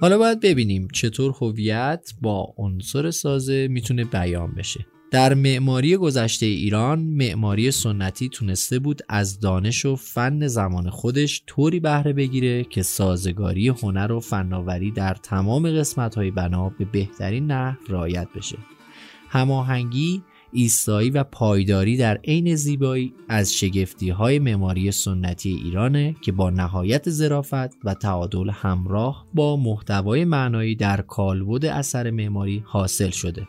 S3: حالا باید ببینیم چطور هویت با عنصر سازه می‌تونه بیان بشه. در معماری گذشته ایران معماری سنتی تونسته بود از دانش و فن زمان خودش طوری بهره بگیره که سازگاری هنر و فناوری در تمام قسمت های بنا به بهترین نحو رعایت بشه. هماهنگی ایستایی و پایداری در عین زیبایی از شگفتی های معماری سنتی ایرانه که با نهایت ظرافت و تعادل همراه با محتوای معنایی در کالبد اثر معماری حاصل شده.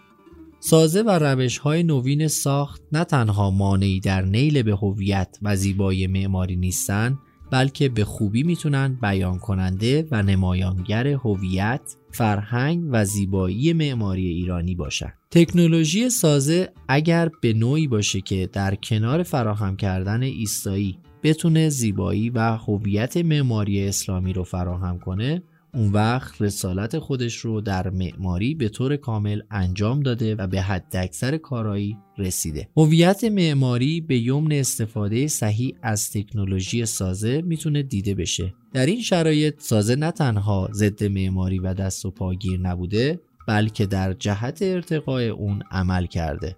S3: سازه و روش های نوین ساخت نه تنها مانعی در نیل به هویت و زیبایی معماری نیستند بلکه به خوبی می‌تونن بیان کننده و نمایانگر هویت، فرهنگ و زیبایی معماری ایرانی باشن. تکنولوژی سازه اگر به نوعی باشه که در کنار فراهم کردن ایستایی بتونه زیبایی و هویت معماری اسلامی رو فراهم کنه اون وقت رسالت خودش رو در معماری به طور کامل انجام داده و به حد اکثر کارایی رسیده. هویت معماری به یمن استفاده صحیح از تکنولوژی سازه می‌تونه دیده بشه. در این شرایط سازه نه تنها ضد معماری و دست و پاگیر نبوده بلکه در جهت ارتقای اون عمل کرده.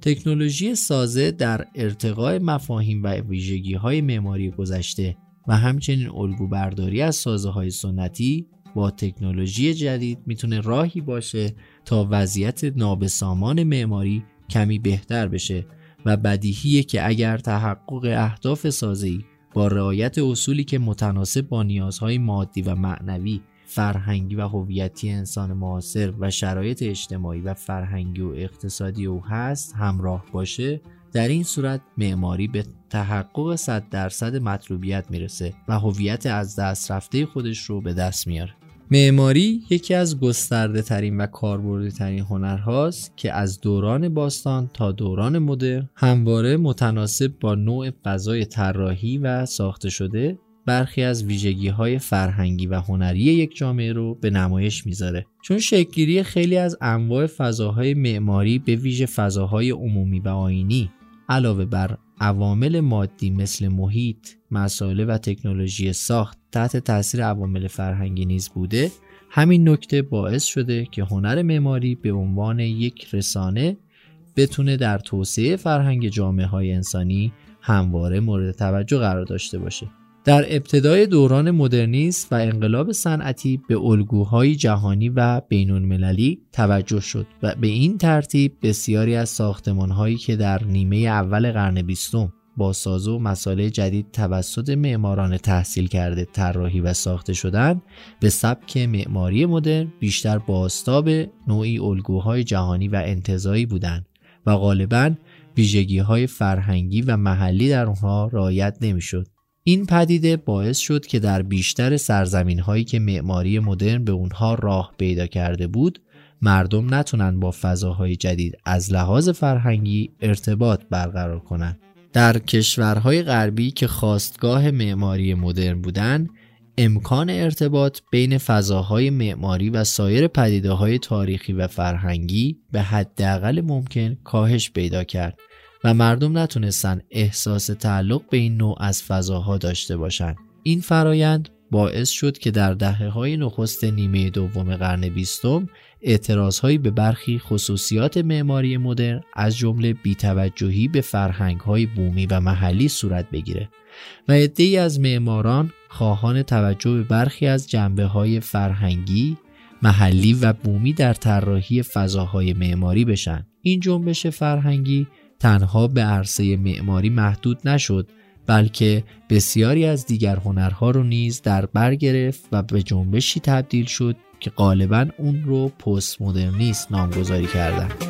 S3: تکنولوژی سازه در ارتقای مفاهیم و ویژگی های معماری گذشته و همچنین الگو برداری از سازه های سنتی با تکنولوژی جدید می‌تونه راهی باشه تا وضعیت نابسامان معماری کمی بهتر بشه و بدیهیه که اگر تحقق اهداف سازی با رعایت اصولی که متناسب با نیازهای مادی و معنوی فرهنگی و هویتی انسان معاصر و شرایط اجتماعی و فرهنگی و اقتصادی او هست همراه باشه در این صورت معماری به تحقق 100 درصد مطلوبیت می‌رسه و هویت از دست رفته خودش رو به دست میاره. معماری یکی از گسترده ترین و کاربردی ترین هنرهاست که از دوران باستان تا دوران مدرن همواره متناسب با نوع فضای طراحی و ساخته شده برخی از ویژگی های فرهنگی و هنری یک جامعه رو به نمایش می‌ذاره. چون شکلگیری خیلی از انواع فضاهای معماری به ویژه فضاهای عمومی و آینی علاوه بر عوامل مادی مثل محیط، مسائل و تکنولوژی ساخت تحت تاثیر عوامل فرهنگی نیز بوده. همین نکته باعث شده که هنر معماری به عنوان یک رسانه بتونه در توسعه فرهنگ جامعه های انسانی همواره مورد توجه قرار داشته باشه. در ابتدای دوران مدرنیسم و انقلاب صنعتی به الگوهای جهانی و بین‌المللی توجه شد و به این ترتیب بسیاری از ساختمانهایی که در نیمه اول قرن بیستم با سازه و مسائل جدید توسط معماران تحصیل کرده طراحی و ساخته شدند به سبک معماری مدرن بیشتر باستاب نوعی الگوهای جهانی و انتظایی بودند و غالبا ویژگی های فرهنگی و محلی در آنها رعایت نمی‌شد. این پدیده باعث شد که در بیشتر سرزمین هایی که معماری مدرن به اونها راه پیدا کرده بود مردم نتونن با فضاهای جدید از لحاظ فرهنگی ارتباط برقرار کنند. در کشورهای غربی که خواستگاه معماری مدرن بودند امکان ارتباط بین فضاهای معماری و سایر پدیده های تاریخی و فرهنگی به حداقل ممکن کاهش پیدا کرد و مردم نتونستن احساس تعلق به این نوع از فضاها داشته باشند. این فرایند باعث شد که در دهه های نخست نیمه دوم قرن بیستم اعتراضهایی به برخی خصوصیات معماری مدرن از جمله بیتوجهی به فرهنگ های بومی و محلی صورت بگیره و عدهای از معماران خواهان توجه به برخی از جنبه های فرهنگی محلی و بومی در طراحی فضاهای معماری بشن این جنبش فرهنگی تنها به عرصه معماری محدود نشد بلکه بسیاری از دیگر هنرها رو نیز در بر گرفت و به جنبشی تبدیل شد که غالبا اون رو پست مدرنیست نامگذاری کردند.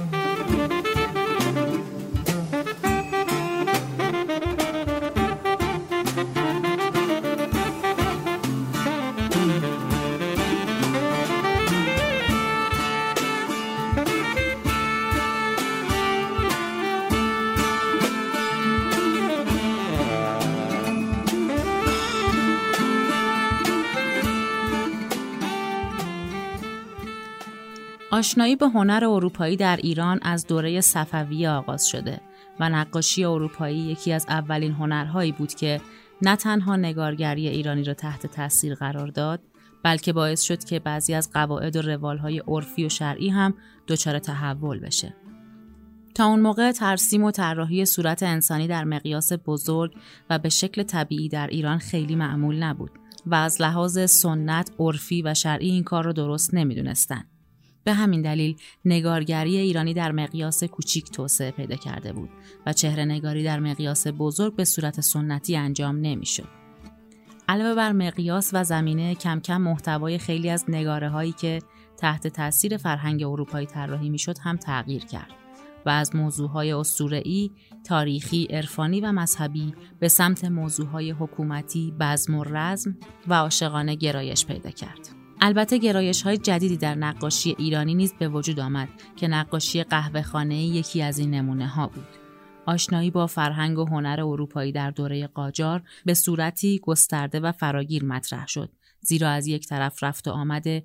S2: آشنایی به هنر اروپایی در ایران از دوره صفوی آغاز شده و نقاشی اروپایی یکی از اولین هنرهایی بود که نه تنها نگارگری ایرانی را تحت تاثیر قرار داد بلکه باعث شد که بعضی از قواعد و روالهای عرفی و شرعی هم دچار تحول بشه. تا اون موقع ترسیم و طراحی صورت انسانی در مقیاس بزرگ و به شکل طبیعی در ایران خیلی معمول نبود و از لحاظ سنت، عرفی و شرعی این کار رو درست نمی‌دونستند. به همین دلیل نگارگری ایرانی در مقیاس کوچیک توسعه پیدا کرده بود و چهره نگاری در مقیاس بزرگ به صورت سنتی انجام نمی‌شد. علاوه بر مقیاس و زمینه کم کم محتوای خیلی از نگاره هایی که تحت تاثیر فرهنگ اروپایی طراحی می‌شد هم تغییر کرد و از موضوعهای اسطوره‌ای، تاریخی، عرفانی و مذهبی به سمت موضوعهای حکومتی، بزم و رزم و عاشقانه گرایش پیدا کرد. البته گرایش های جدیدی در نقاشی ایرانی نیز به وجود آمد که نقاشی قهوه خانه یکی از این نمونه ها بود. آشنایی با فرهنگ و هنر اروپایی در دوره قاجار به صورتی گسترده و فراگیر مطرح شد زیرا از یک طرف رفت و آمده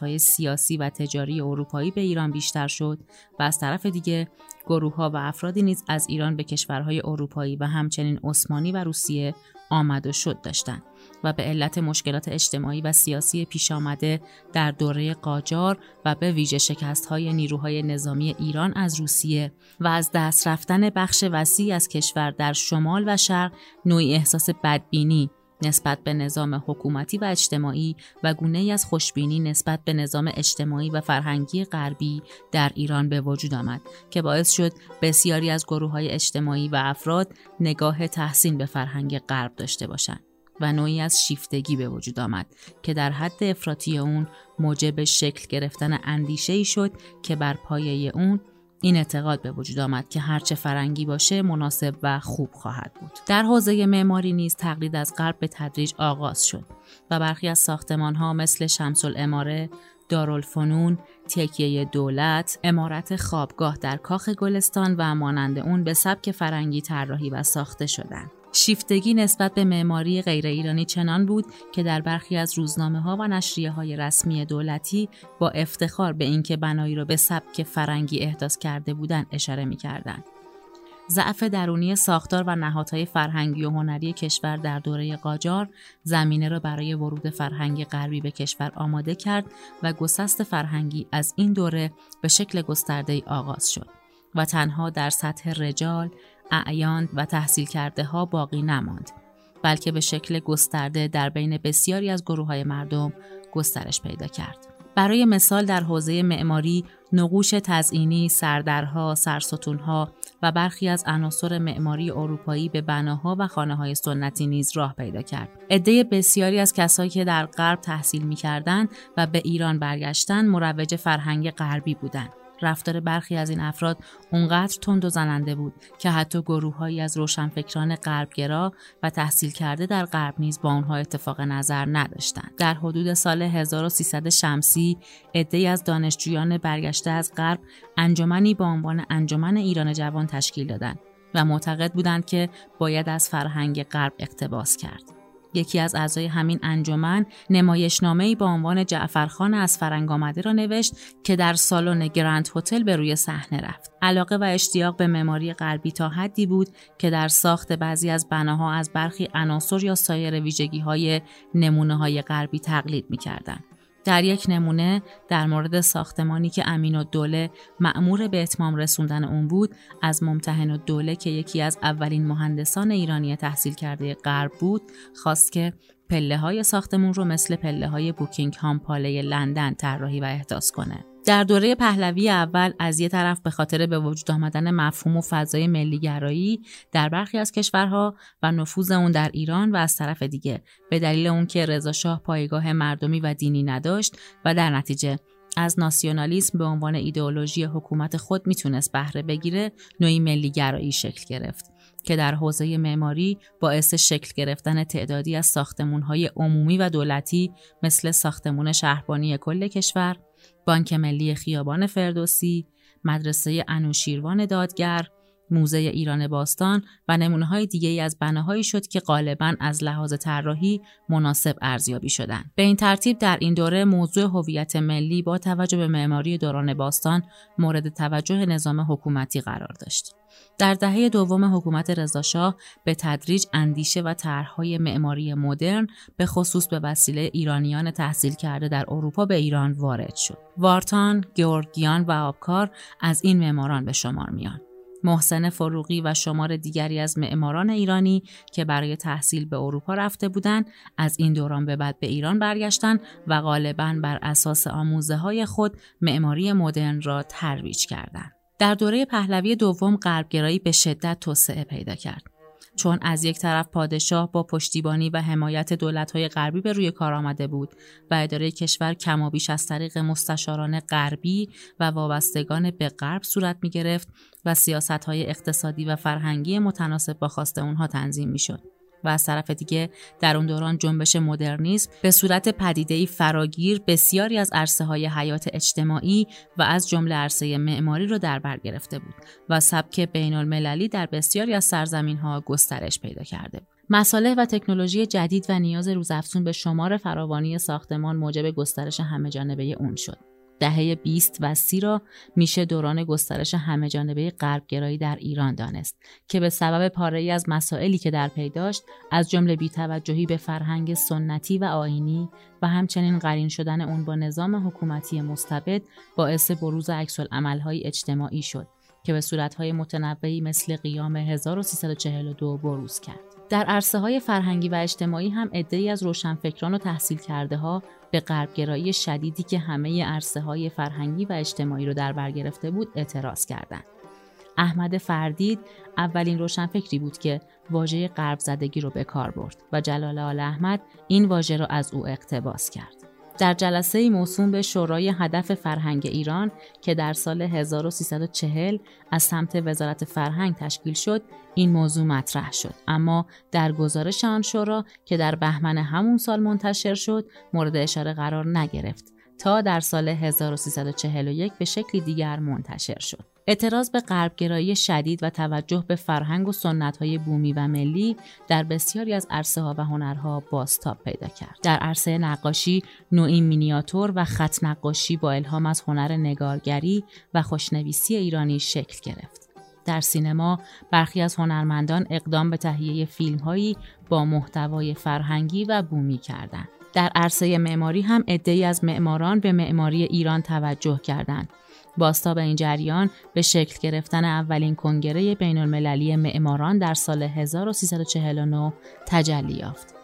S2: های سیاسی و تجاری اروپایی به ایران بیشتر شد و از طرف دیگه گروه ها و افرادی نیز از ایران به کشورهای اروپایی و همچنین عثمانی و روسیه آمد و شد داشتند و به علت مشکلات اجتماعی و سیاسی پیش آمده در دوره قاجار و به ویژه شکست های نیروهای نظامی ایران از روسیه و از دست رفتن بخش وسیع از کشور در شمال و شرق نوعی احساس بدبینی نسبت به نظام حکومتی و اجتماعی و گونه ای از خوشبینی نسبت به نظام اجتماعی و فرهنگی غربی در ایران به وجود آمد که باعث شد بسیاری از گروه های اجتماعی و افراد نگاه تحسین به فرهنگ غرب داشته باشند. و نوعی از شیفتگی به وجود آمد که در حد افراطی اون موجب شکل گرفتن اندیشه ای شد که بر پایه اون این اعتقاد به وجود آمد که هرچه فرنگی باشه مناسب و خوب خواهد بود. در حوزه معماری نیز تقلید از غرب به تدریج آغاز شد و برخی از ساختمان ها مثل شمس الاماره، دارالفنون، تکیه دولت، امارت خوابگاه در کاخ گلستان و مانند اون به سبک فرنگی طراحی و ساخته شدند. شیفتگی نسبت به معماری غیر ایرانی چنان بود که در برخی از روزنامه ها و نشریه های رسمی دولتی با افتخار به اینکه بنایی را به سبک فرنگی احداث کرده بودند اشاره می کردن. ضعف درونی ساختار و نهادهای فرهنگی و هنری کشور در دوره قاجار زمینه را برای ورود فرهنگ غربی به کشور آماده کرد و گسست فرهنگی از این دوره به شکل گسترده آغاز شد و تنها در سطح رجال، اعیان و تحصیل کرده ها باقی نماند بلکه به شکل گسترده در بین بسیاری از گروه های مردم گسترش پیدا کرد. برای مثال در حوزه معماری نقوش تزئینی، سردرها، سرستونها و برخی از عناصر معماری اروپایی به بناها و خانه های سنتی نیز راه پیدا کرد. عده بسیاری از کسایی که در غرب تحصیل می‌کردند و به ایران برگشتند مروج فرهنگ غربی بودند. رفتار برخی از این افراد اونقدر تند و زننده بود که حتی گروههایی از روشنفکران غربگرا و تحصیل کرده در غرب نیز با آنها اتفاق نظر نداشتند. در حدود سال 1300 شمسی عدهای از دانشجویان برگشته از غرب انجمنی با عنوان انجمن ایران جوان تشکیل دادند و معتقد بودند که باید از فرهنگ غرب اقتباس کرد. یکی از اعضای همین انجمن نمایشنامه‌ای با عنوان جعفرخان از فرنگ آمده را نوشت که در سالن گرند هتل به روی صحنه رفت. علاقه و اشتیاق به معماری غربی تا حدی بود که در ساخت بعضی از بناها از برخی عناصر یا سایر ویژگی های نمونه های غربی تقلید می‌کردند. در یک نمونه در مورد ساختمانی که امین و دوله معمور به اتمام رسوندن اون بود از ممتحن و دوله که یکی از اولین مهندسان ایرانی تحصیل کرده غرب بود خواست که پله های ساختمون رو مثل پله های بوکینگ هام پاله لندن طراحی و احداث کنه. در دوره پهلوی اول از یه طرف به خاطر به وجود آمدن مفهوم و فضای ملیگرایی در برخی از کشورها و نفوذ اون در ایران و از طرف دیگه به دلیل اون که رضا شاه پایگاه مردمی و دینی نداشت و در نتیجه از ناسیونالیسم به عنوان ایدئولوژی حکومت خود می‌تونست بهره بگیره نوعی ملیگرایی شکل گرفت که در حوزه معماری باعث شکل گرفتن تعدادی از ساختمانهای عمومی و دولتی مثل ساختمون شهربانی کل کشور بانک ملی خیابان فردوسی، مدرسه انوشیروان دادگر، موزه ایران باستان و نمونه های دیگه ای از بناهایی شد که غالبا از لحاظ طراحی مناسب ارزیابی شدند. به این ترتیب در این دوره موضوع هویت ملی با توجه به معماری دوران باستان مورد توجه نظام حکومتی قرار داشت. در دهه دوم حکومت رضاشاه به تدریج اندیشه و طرحهای معماری مدرن به خصوص به وسیله ایرانیان تحصیل کرده در اروپا به ایران وارد شد. وارتان، گیورگیان و آبکار از این معماران به شمار میان. محسن فروغی و شمار دیگری از معماران ایرانی که برای تحصیل به اروپا رفته بودند از این دوران به بعد به ایران برگشتند و غالبا بر اساس آموزه های خود معماری مدرن را ترویج کردند. در دوره پهلوی دوم غربگرایی به شدت توسعه پیدا کرد. چون از یک طرف پادشاه با پشتیبانی و حمایت دولت‌های غربی به روی کار آمده بود و اداره کشور کما بیش از طریق مستشاران غربی و وابستگان به غرب صورت می گرفت و سیاست‌های اقتصادی و فرهنگی متناسب با خواست اونها تنظیم می‌شد. و از طرف دیگه در اون دوران جنبش مدرنیسم به صورت پدیده‌ای فراگیر بسیاری از عرصه های حیات اجتماعی و از جمله عرصه معماری رو در بر گرفته بود و سبک بین المللی در بسیاری از سرزمین ها گسترش پیدا کرده بود. مساله و تکنولوژی جدید و نیاز روزافزون به شمار فراوانی ساختمان موجب گسترش همه جانبه اون شد. دهه 20 و 30 را میشه دوران گسترش همه جانبه غربگرایی در ایران دانست که به سبب پاره ای از مسائلی که در پی داشت از جمله بیتوجهی به فرهنگ سنتی و آینی و همچنین قرین شدن اون با نظام حکومتی مستبد باعث بروز عکس عملهای اجتماعی شد که به صورتهای متنوعی مثل قیام 1342 بروز کرد. در عرصه های فرهنگی و اجتماعی هم عده‌ای از روشنفکران و تحصیل کرده ها به غربگرایی شدیدی که همه عرصه های فرهنگی و اجتماعی رو در بر گرفته بود اعتراض کردند. احمد فردید اولین روشنفکری بود که واژه غرب زدگی رو به کار برد و جلال آل احمد این واژه را از او اقتباس کرد. در جلسه موسوم به شورای هدف فرهنگ ایران که در سال 1340 از سمت وزارت فرهنگ تشکیل شد این موضوع مطرح شد. اما در گزارش آن شورا که در بهمن همون سال منتشر شد مورد اشاره قرار نگرفت. تا در سال 1341 به شکلی دیگر منتشر شد اعتراض به غربگرایی شدید و توجه به فرهنگ و سنت‌های بومی و ملی در بسیاری از عرصه ها و هنرها بازتاب پیدا کرد. در عرصه نقاشی نوعی مینیاتور و خط نقاشی با الهام از هنر نگارگری و خوشنویسی ایرانی شکل گرفت. در سینما برخی از هنرمندان اقدام به تهیه فیلمهایی با محتوای فرهنگی و بومی کردند. در عرصه معماری هم عده‌ای از معماران به معماری ایران توجه کردند باستا به این جریان به شکل گرفتن اولین کنگره بین المللی معماران در سال 1349 تجلی یافت.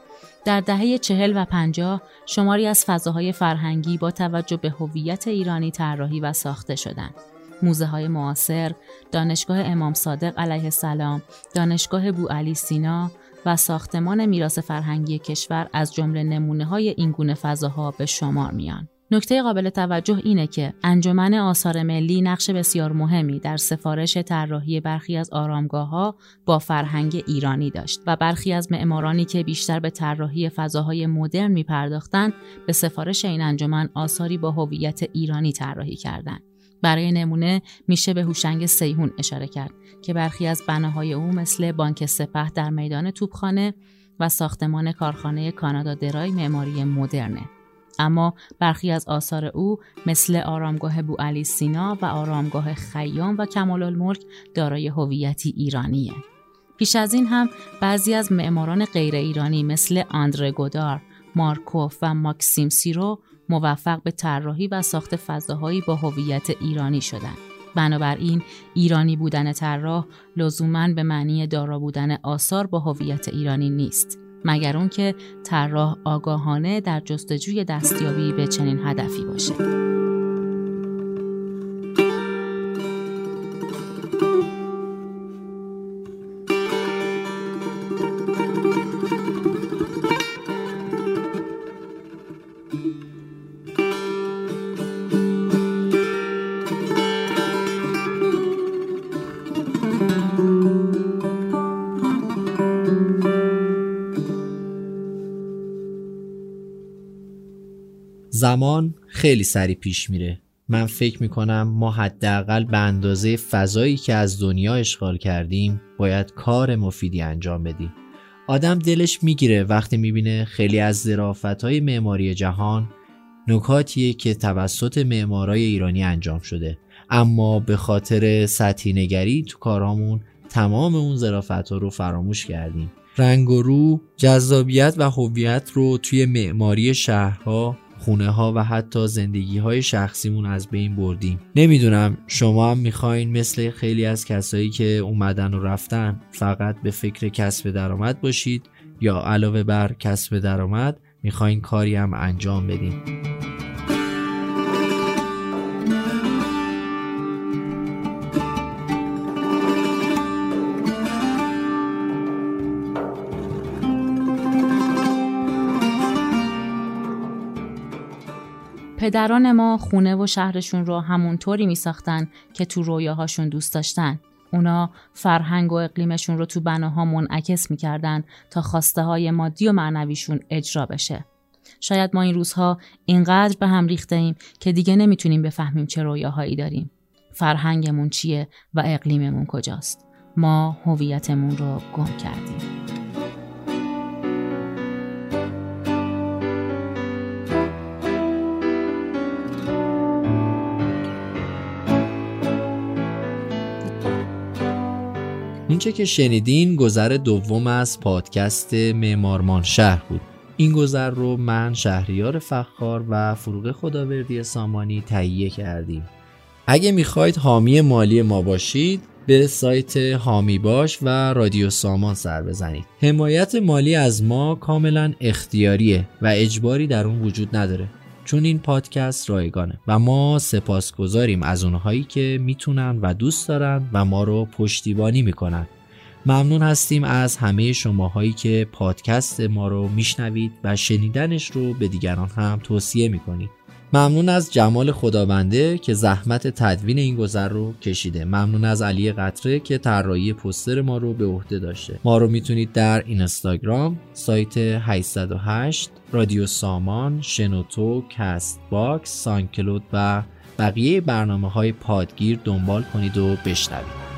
S2: در دهه چهل و پنجاه شماری از فضاهای فرهنگی با توجه به هویت ایرانی طراحی و ساخته شدند. موزه های معاصر، دانشگاه امام صادق علیه السلام، دانشگاه بو علی سینا و ساختمان میراث فرهنگی کشور از جمله نمونه های این گونه فضاها به شمار میان. نکته قابل توجه اینه که انجمن آثار ملی نقش بسیار مهمی در سفارش طراحی برخی از آرامگاه ها با فرهنگ ایرانی داشت و برخی از معمارانی که بیشتر به طراحی فضاهای مدرن می پرداختند به سفارش این انجمن آثاری با هویت ایرانی طراحی کردند. برای نمونه میشه به هوشنگ سیهون اشاره کرد که برخی از بناهای او مثل بانک سپه در میدان توپخانه و ساختمان کارخانه کانادا درای معماری مدرنه. اما برخی از آثار او مثل آرامگاه بو علی سینا و آرامگاه خیام و کمال الملک دارای هویتی ایرانیه. پیش از این هم بعضی از معماران غیر ایرانی مثل آندره گودار، مارکوف و ماکسیم سیرو موفق به طراحی و ساخت فضاهایی با هویت ایرانی شدند. بنابراین ایرانی بودن طراح لزوما به معنی دارا بودن آثار با هویت ایرانی نیست. مگر اون که طراح آگاهانه در جستجوی دستیابی به چنین هدفی باشه.
S3: زمان خیلی سریع پیش میره. من فکر می‌کنم ما حداقل به اندازه فضایی که از دنیا اشغال کردیم باید کار مفیدی انجام بدیم. آدم دلش می‌گیره وقتی می‌بینه خیلی از ظرافت های معماری جهان نکاتیه که توسط معمارای ایرانی انجام شده. اما به خاطر سطحی نگری تو کارامون تمام اون ظرافت ها رو فراموش کردیم. رنگ و رو، جذابیت و هویت رو توی معماری شهرها خونه ها و حتی زندگی های شخصیمون از بین بردیم. نمی‌دونم شما هم می‌خواین مثل خیلی از کسایی که اومدن و رفتن فقط به فکر کسب درآمد باشید یا علاوه بر کسب درآمد می‌خواین کاری هم انجام بدین.
S2: پدران ما خونه و شهرشون رو همونطوری می ساختن که تو رویاهاشون دوست داشتن. اونا فرهنگ و اقلیمشون رو تو بناها منعکس می‌کردن تا خواسته های مادی و معنویشون اجرا بشه. شاید ما این روزها اینقدر به هم ریخته ایم که دیگه نمی‌تونیم بفهمیم چه رویاهایی داریم. فرهنگمون چیه و اقلیممون کجاست. ما هویتمون رو گم کردیم.
S3: اینچه که شنیدین گذر دوم از پادکست معمارمان شهر بود. این گذر رو من شهریار فخار و فروغ خداوردی سامانی تهیه کردیم. اگه می‌خواید حامی مالی ما باشید به سایت هامی باش و رادیو سامان سر بزنید. حمایت مالی از ما کاملا اختیاریه و اجباری در اون وجود نداره. چون این پادکست رایگانه و ما سپاسگزاریم از اونهایی که می‌تونن و دوست دارن و ما رو پشتیبانی می‌کنن. ممنون هستیم از همه شماهایی که پادکست ما رو میشنوید و شنیدنش رو به دیگران هم توصیه می‌کنید. ممنون از جمال خدابنده که زحمت تدوین این گذر رو کشیده. ممنون از علی قطره که طراحی پوستر ما رو به عهده داشته. ما رو می‌تونید در اینستاگرام سایت 808 رادیو سامان شنوتو Castbox SoundCloud و بقیه برنامه های پادگیر دنبال کنید و بشنوید.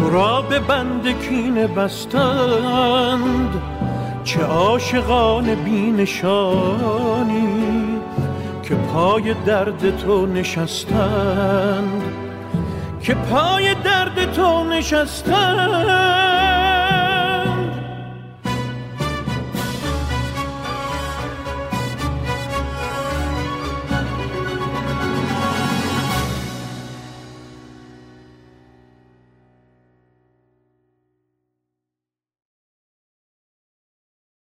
S4: تو را به بند کین بستند. چه عاشقان بینشانی که پای درد تو نشستند. که پای درد تو نشستند.